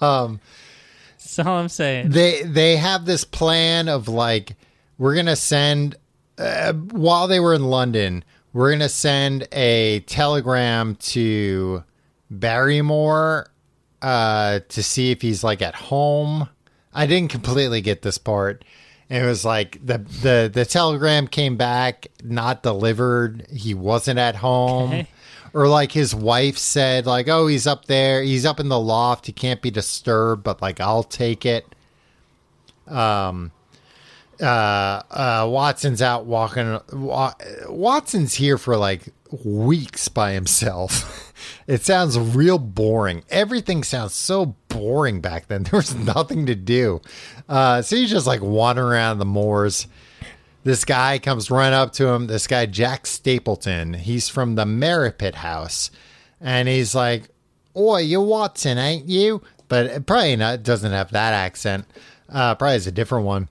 That's all I'm saying. they they have this plan of like we're gonna send uh, while they were in London, we're gonna send a telegram to Barrymore uh, to see if he's like at home. I didn't completely get this part. It was like the the the telegram came back not delivered. He wasn't at home. Okay. Or like his wife said, like, oh, he's up there, he's up in the loft, he can't be disturbed, but like I'll take it. Um uh uh Watson's out walking Wa- Watson's here for like weeks by himself. it sounds real boring. Everything sounds so boring back then. There was nothing to do. Uh so he's just like wandering around the moors. This guy comes running up to him. This guy, Jack Stapleton, he's from the Merripit House. And he's like, Oi, you Watson, ain't you? But it probably not, doesn't have that accent. Uh, probably has a different one.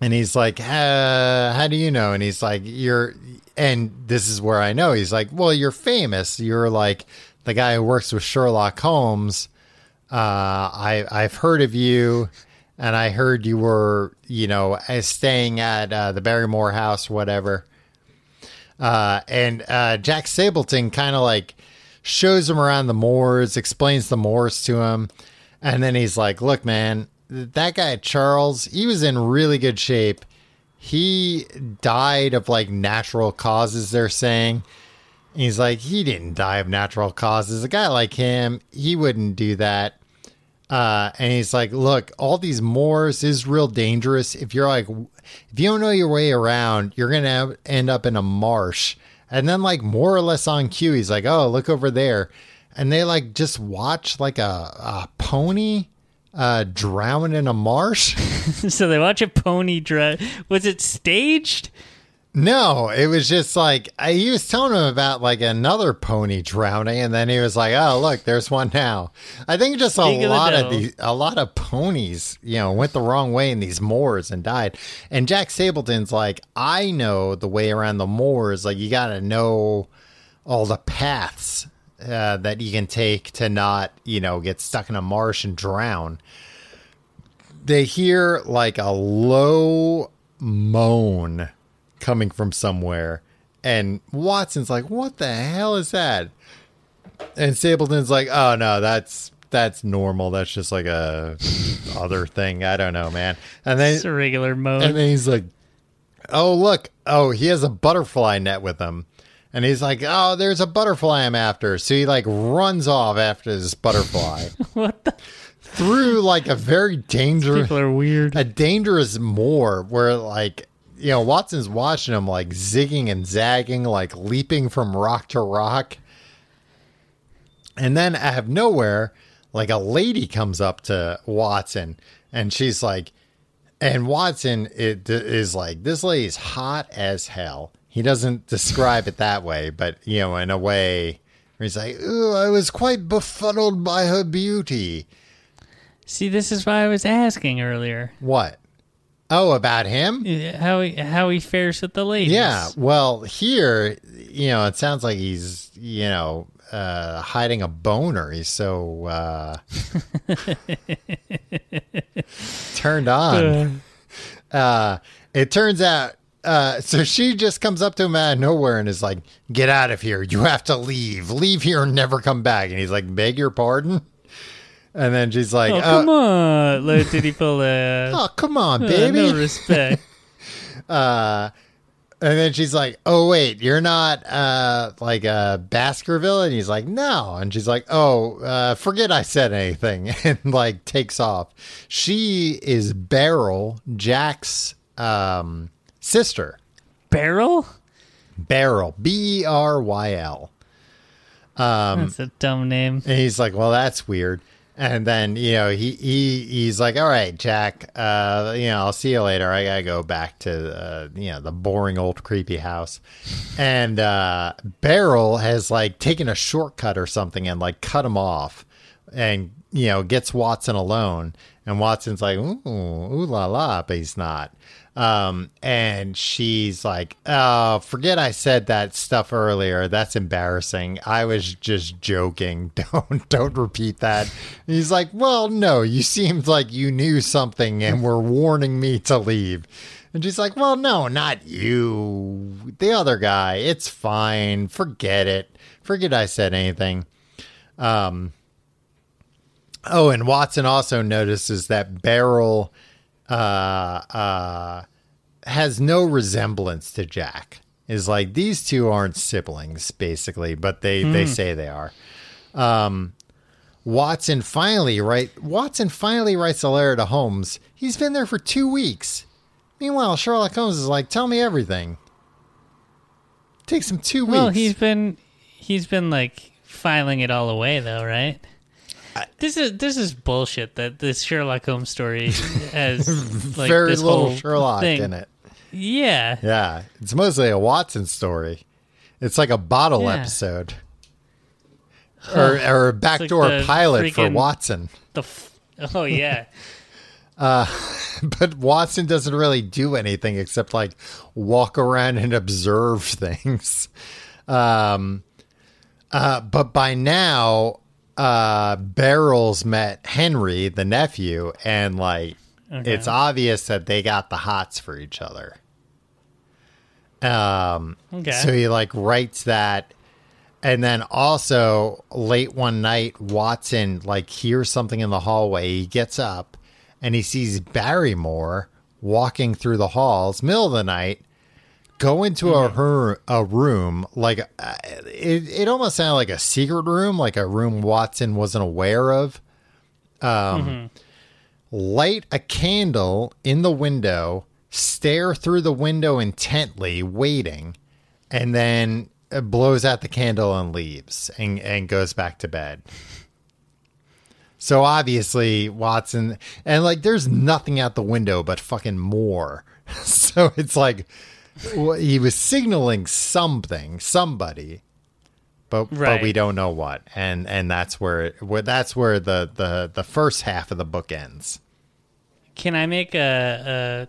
And he's like, uh, How do you know? And he's like, You're, and this is where I know. He's like, Well, you're famous. You're like the guy who works with Sherlock Holmes. Uh, I, I've heard of you and I heard you were, you know, uh, staying at uh, the Barrymore house, whatever. Uh, and uh, Jack Stapleton kind of like shows him around the moors, explains the moors to him, and then he's like, "Look, man, that guy Charles, he was in really good shape. He died of like natural causes. They're saying." He's like, he didn't die of natural causes. A guy like him, he wouldn't do that. Uh, and he's like, look, all these moors is real dangerous. If you're like, if you don't know your way around, you're going to end up in a marsh. And then like more or less on cue, he's like, oh, look over there. And they like just watch like a, a pony uh, drown in a marsh. so they watch a pony drown. Was it staged? No, it was just like I, he was telling him about like another pony drowning, and then he was like, "Oh, look, there's one now." I think just a Speak of the lot of these, a lot of ponies, you know, went the wrong way in these moors and died. And Jack Stapleton's like, "I know the way around the moors. Like, you got to know all the paths uh, that you can take to not, you know, get stuck in a marsh and drown." They hear like a low moan coming from somewhere. And Watson's like, "What the hell is that?" And Stapleton's like, "Oh no, that's that's normal. That's just like a other thing. I don't know, man." And then It's a regular mode. and then he's like, "Oh look, oh he has a butterfly net with him." And he's like, "Oh, there's a butterfly I'm after." So he like runs off after this butterfly what the? through like a very dangerous People are weird. a dangerous moor where like you know Watson's watching him like zigging and zagging like leaping from rock to rock. And then out of nowhere like a lady comes up to Watson and she's like and Watson it is like this lady's hot as hell. He doesn't describe it that way but you know in a way where he's like Ooh, I was quite befuddled by her beauty. See, this is why I was asking earlier. What oh about him how he how he fares with the ladies. Yeah, well, here, you know, it sounds like he's, you know, uh, hiding a boner. He's so uh, turned on. uh, it turns out. Uh, so she just comes up to him out of nowhere and is like, "Get out of here! You have to leave. Leave here and never come back." And he's like, "Beg your pardon." And then she's like, Oh, "Uh, come on. Like, did he "Oh, come on, uh, baby." no respect. Uh, and then she's like, "Oh wait, you're not uh like a Baskerville?" And he's like, "No." And she's like, "Oh, uh, forget I said anything," and like takes off. She is Beryl, Jack's um sister. Barrel? Beryl, B E R Y L. Um, That's a dumb name. And he's like, "Well, that's weird." And then you know he he he's like, "All right, Jack. Uh, you know, I'll see you later. I gotta go back to uh, you know the boring old creepy house." And uh, Beryl has like taken a shortcut or something and like cut him off, and you know gets Watson alone. And Watson's like, "Ooh, ooh la la," but he's not. Um, and she's like, "Oh, forget I said that stuff earlier. That's embarrassing. I was just joking. Don't don't repeat that." And he's like, "Well, no. You seemed like you knew something and were warning me to leave." And she's like, "Well, no, not you. The other guy. It's fine. Forget it. Forget I said anything." Um. Oh, and Watson also notices that Beryl uh, uh, has no resemblance to Jack. Is like these two aren't siblings, basically, but they they say they are. Um, Watson finally write Watson finally writes a letter to Holmes. He's been there for two weeks. Meanwhile, Sherlock Holmes is like, "Tell me everything." Takes him two weeks. Well, he's been he's been like filing it all away though, right? This is this is bullshit that this Sherlock Holmes story has like very this little whole Sherlock thing. in it. Yeah. Yeah, it's mostly a Watson story. It's like a bottle Yeah. episode, or or a backdoor the pilot for Watson. The f- oh yeah. Uh, But Watson doesn't really do anything except like walk around and observe things. Um, uh, but by now, uh, Beryl's met Henry, the nephew, and like Okay. it's obvious that they got the hots for each other. Um, Okay. so he like writes that, and then also late one night, Watson like hears something in the hallway. He gets up and he sees Barrymore walking through the halls, middle of the night. Go into a her a room like uh, it. It almost sounded like a secret room, like a room Watson wasn't aware of. Um, light a candle in the window, stare through the window intently, waiting, and then blows out the candle and leaves and, and goes back to bed. So obviously Watson and like there's nothing out the window but fucking moor. so it's like wh- he was signaling something, somebody, but but we don't know what. And and that's where, where that's where the the the first half of the book ends. Can I make a, a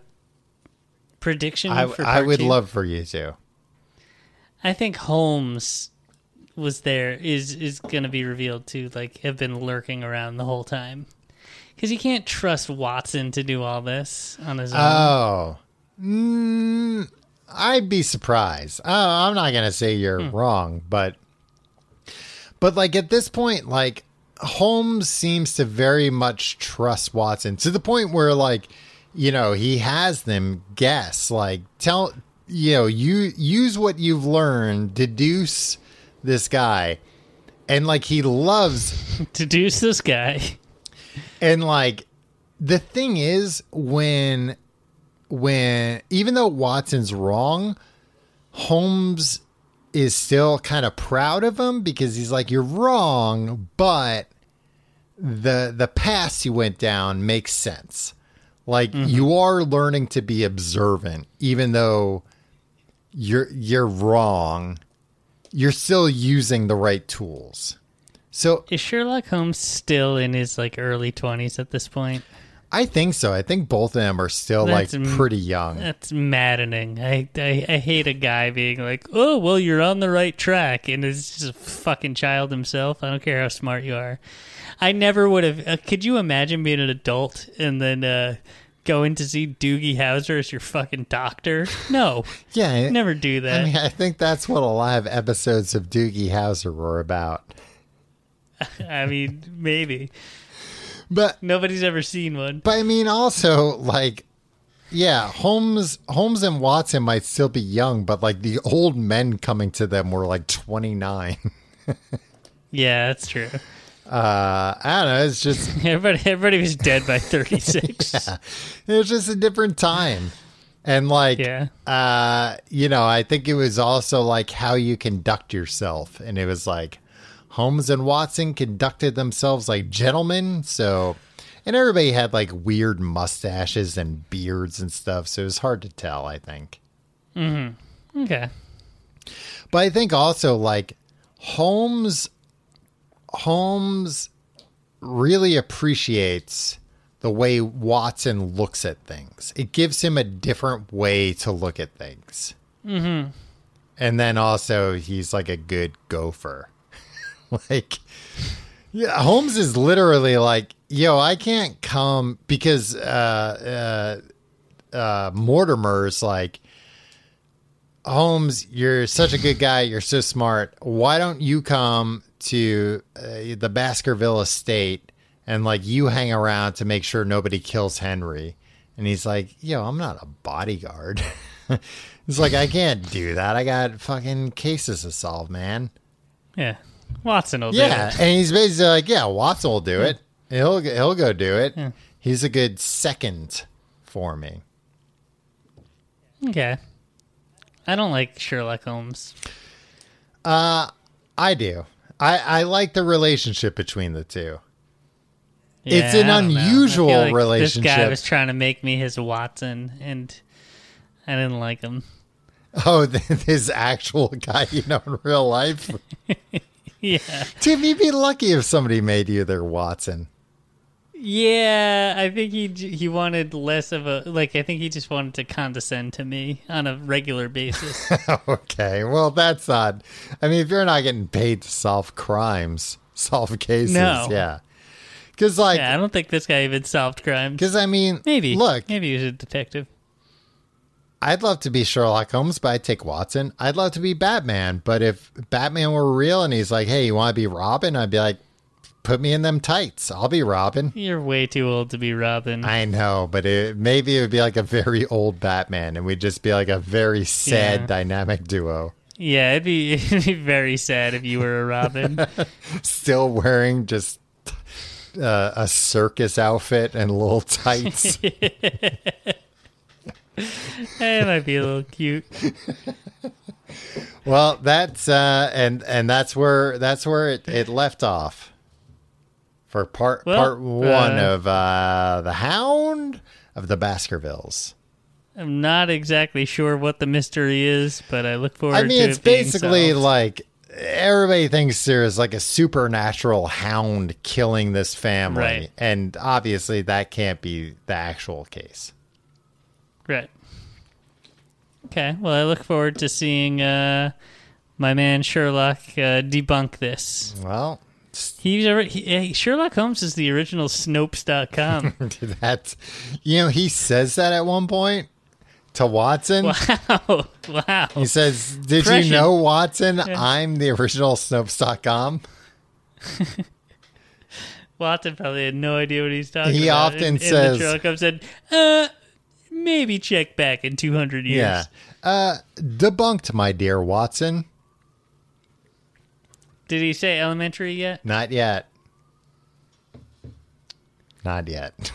prediction I for I would two? love for you to. I think Holmes was there is is going to be revealed to like have been lurking around the whole time because you can't trust Watson to do all this on his own. Oh, mm, I'd be surprised. Oh, I'm not gonna say you're hmm. wrong, but but like at this point, like Holmes seems to very much trust Watson to the point where like you know he has them guess like tell you know you use what you've learned deduce this guy and like he loves Deduce this guy. and like the thing is when when even though Watson's wrong, Holmes is still kind of proud of him because he's like you're wrong, but the the path you went down makes sense. Like mm-hmm. you are learning to be observant even though you're you're wrong. You're still using the right tools. So Is Sherlock Holmes still in his like early twenties at this point? I think so. I think both of them are still That's like pretty young. That's maddening. I, I I hate a guy being like, "Oh, well, you're on the right track," and is just a fucking child himself. I don't care how smart you are. I never would have. Uh, could you imagine being an adult and then uh, going to see Doogie Howser as your fucking doctor? No, Yeah, never do that. I mean, I think that's what a lot of episodes of Doogie Howser were about. I mean, maybe But nobody's ever seen one. but I mean, also like, yeah, Holmes Holmes and Watson might still be young, but like the old men coming to them were like twenty nine. Yeah, that's true. Uh, I don't know. It's just Everybody, everybody was dead by thirty six. it was just a different time, and like, Yeah. uh, you know, I think it was also like how you conduct yourself, and it was like Holmes and Watson conducted themselves like gentlemen, so. And everybody had like weird mustaches and beards and stuff, so it was hard to tell, I think. Okay. But I think also like Holmes Holmes really appreciates the way Watson looks at things. It gives him a different way to look at things. Mm-hmm. And then also he's like a good gopher. like yeah, Holmes is literally like, yo, I can't come because uh uh uh Mortimer's like Holmes, you're such a good guy. You're so smart. Why don't you come to uh, the Baskerville estate and like you hang around to make sure nobody kills Henry? And he's like, yo, I'm not a bodyguard. it's like, I can't do that. I got fucking cases to solve, man. Yeah. Watson will Yeah, do it. Yeah. And he's basically like, yeah, Watson will do it. He'll he'll go do it. He's a good second for me. Okay. I don't like Sherlock Holmes. Uh, I do. I I like the relationship between the two. Yeah, It's an I don't know. I unusual feel like This guy was trying to make me his Watson, and I didn't like him. Oh, this actual guy you know in real life. Yeah. Tim, you'd be lucky if somebody made you their Watson. Yeah, I think he he wanted less of a like. I think he just wanted to condescend to me on a regular basis. okay, well that's not. I mean, if you're not getting paid to solve crimes, solve cases, No. yeah. Because like, yeah, I don't think this guy even solved crimes. because I mean, Maybe look, maybe he was a detective. I'd love to be Sherlock Holmes, but I'd take Watson. I'd love to be Batman, but if Batman were real and he's like, "Hey, you want to be Robin?" I'd be like, "Put me in them tights. I'll be Robin." You're way too old to be Robin. I know, but it, maybe it would be like a very old Batman, and we'd just be like a very sad Yeah. dynamic duo, yeah, it'd be, it'd be very sad if you were a Robin. still wearing just uh, a circus outfit and little tights. it might be a little cute. well, that's uh, and and that's where that's where it, it left off for part Well, part one uh, of uh, the Hound of the Baskervilles. I'm not exactly sure what the mystery is, but I look forward. I mean, to it's it basically like everybody thinks there's like a supernatural hound killing this family, Right. and obviously that can't be the actual case. Right. Okay. Well, I look forward to seeing uh, my man Sherlock uh, debunk this. Well, He's already, he, Sherlock Holmes is the original Snopes.com. that's you know he says that at one point to Watson. wow. Wow. He says, "Did Prescient. you know, Watson? I'm the original Snopes.com." Watson probably had no idea what he's talking He about. often and, says- and Sherlock Holmes said, uh, maybe check back in 200 years. Yeah, uh, debunked, my dear Watson. Did he say elementary yet? Not yet. Not yet.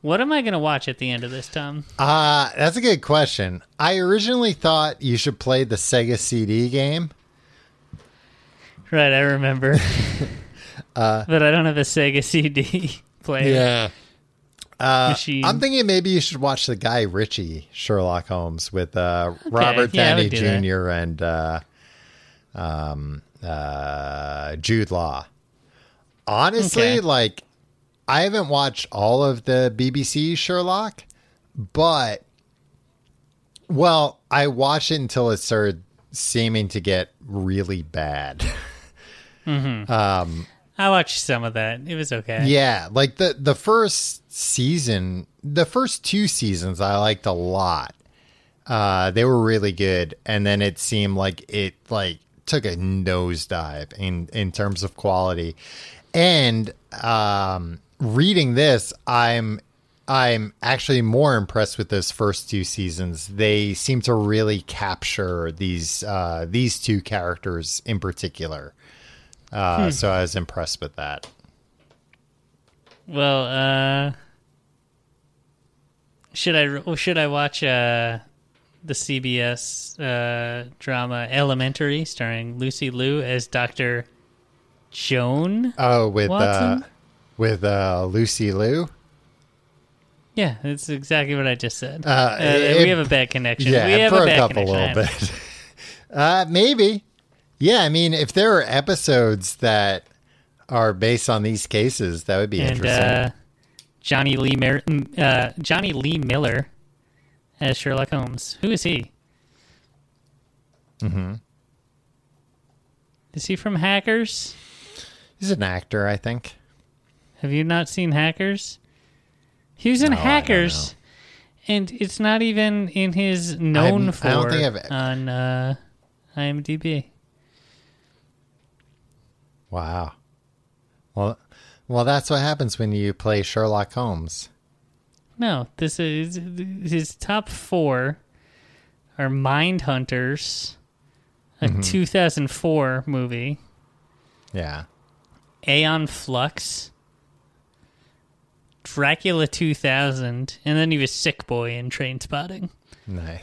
What am I going to watch at the end of this, Tom? Uh, that's a good question. I originally thought you should play the Sega CD game. Right, I remember. Uh, but I don't have a Sega CD player. Machine. I'm thinking maybe you should watch the Guy Ritchie Sherlock Holmes with uh, Robert yeah, Downey do that. Jr. and uh, um, uh, Jude Law. Honestly, Okay. like I haven't watched all of the BBC Sherlock, but well, I watched it until it started seeming to get really bad. I watched some of that. It was okay. Yeah, like the the first season, the first two seasons, I liked a lot. Uh, they were really good, and then it seemed like it like took a nosedive in in terms of quality. And um, reading this, I'm I'm actually more impressed with those first two seasons. They seem to really capture these uh, these two characters in particular. Uh, So I was impressed with that. Well, uh, should I should I watch uh, the CBS uh, drama Elementary, starring Lucy Liu as Doctor Joan? Oh, with uh, with uh, Lucy Liu. Yeah, that's exactly what I just said. It- we have a bad connection. Yeah, we have broke a a connection. little bit. uh, maybe. Yeah, I mean, if there are episodes that are based on these cases, that would be and interesting. uh, Johnny Lee Mer- mm, uh, Jonny Lee Miller as Sherlock Holmes. Who is he? Mm-hmm. Is he from Hackers? He's an actor, I think. Have you not seen Hackers? He was in No, Hackers, and it's not even in his known I'm- for I don't think I've- on uh, IMDb. Wow. Well, well, that's what happens when you play Sherlock Holmes. No, this is his top four are Mindhunters, a Mm-hmm. 2004 movie, Yeah. Aeon Flux, Dracula 2000, and then he was Sick Boy in Trainspotting. Nice.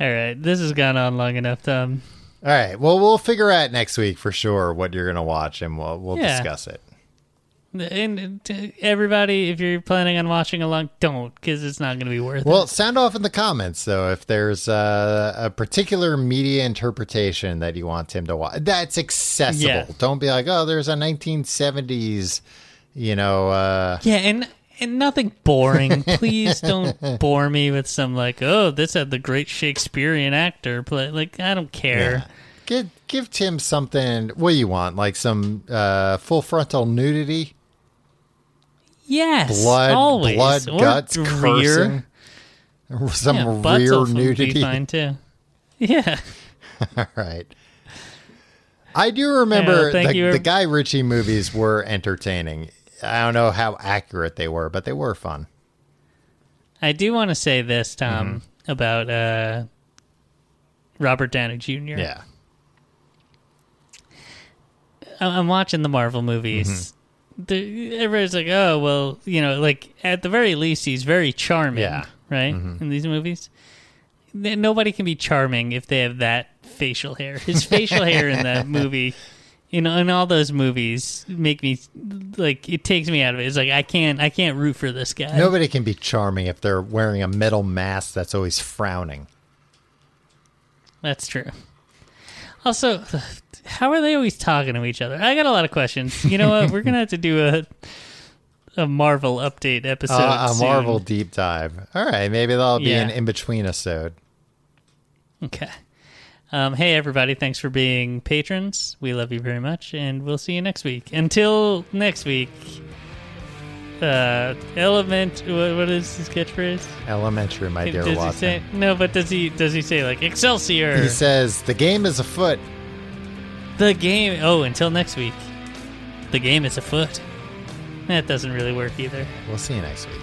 All right, this has gone on long enough, Tom. All right. Well, we'll figure out next week for sure what you're going to watch, and we'll we'll Yeah. discuss it. And everybody, if you're planning on watching along, don't, because it's not going to be worth it. Well, sound off in the comments though if there's uh, a particular media interpretation that you want Tim to watch. That's accessible. Yeah. Don't be like, oh, there's a 1970s, you know. Uh, Yeah, and and nothing boring. Please don't bore me with some like, oh, this had the great Shakespearean actor play. Like, I don't care. yeah. Give give Tim something. What do you want? Like some uh, full frontal nudity, Yes, blood, always. blood, Or guts, rear. cursing, some Yeah, rear nudity. fine too. Yeah, All right. I do remember Yeah, the, the Guy Ritchie movies were entertaining. I don't know how accurate they were, but they were fun. I do want to say this, Tom, Mm-hmm. about uh, Robert Downey Jr. Yeah. I'm watching the Marvel movies. Mm-hmm. The, everybody's like, oh, well, you know, like at the very least, he's very charming, Yeah. Mm-hmm. right? In these movies, nobody can be charming if they have that facial hair. His facial hair in that movie, in in all those movies, make me like it takes me out of it. It's like I can't, I can't root for this guy. Nobody can be charming if they're wearing a metal mask that's always frowning. That's true. Also, how are they always talking to each other? I got a lot of questions. You know what? We're gonna have to do a a Marvel update episode. Uh, a soon. Marvel deep dive. All right, maybe that'll be Yeah. an in between episode. Okay. Um, hey everybody! Thanks for being patrons. We love you very much, and we'll see you next week. Until next week. Uh, element. What, what is his catchphrase? Elementary, my dear does he Watson. say no? But does he? Does he say like Excelsior? He says the game is afoot. The game. Oh, until next week. The game is afoot. That doesn't really work either. We'll see you next week.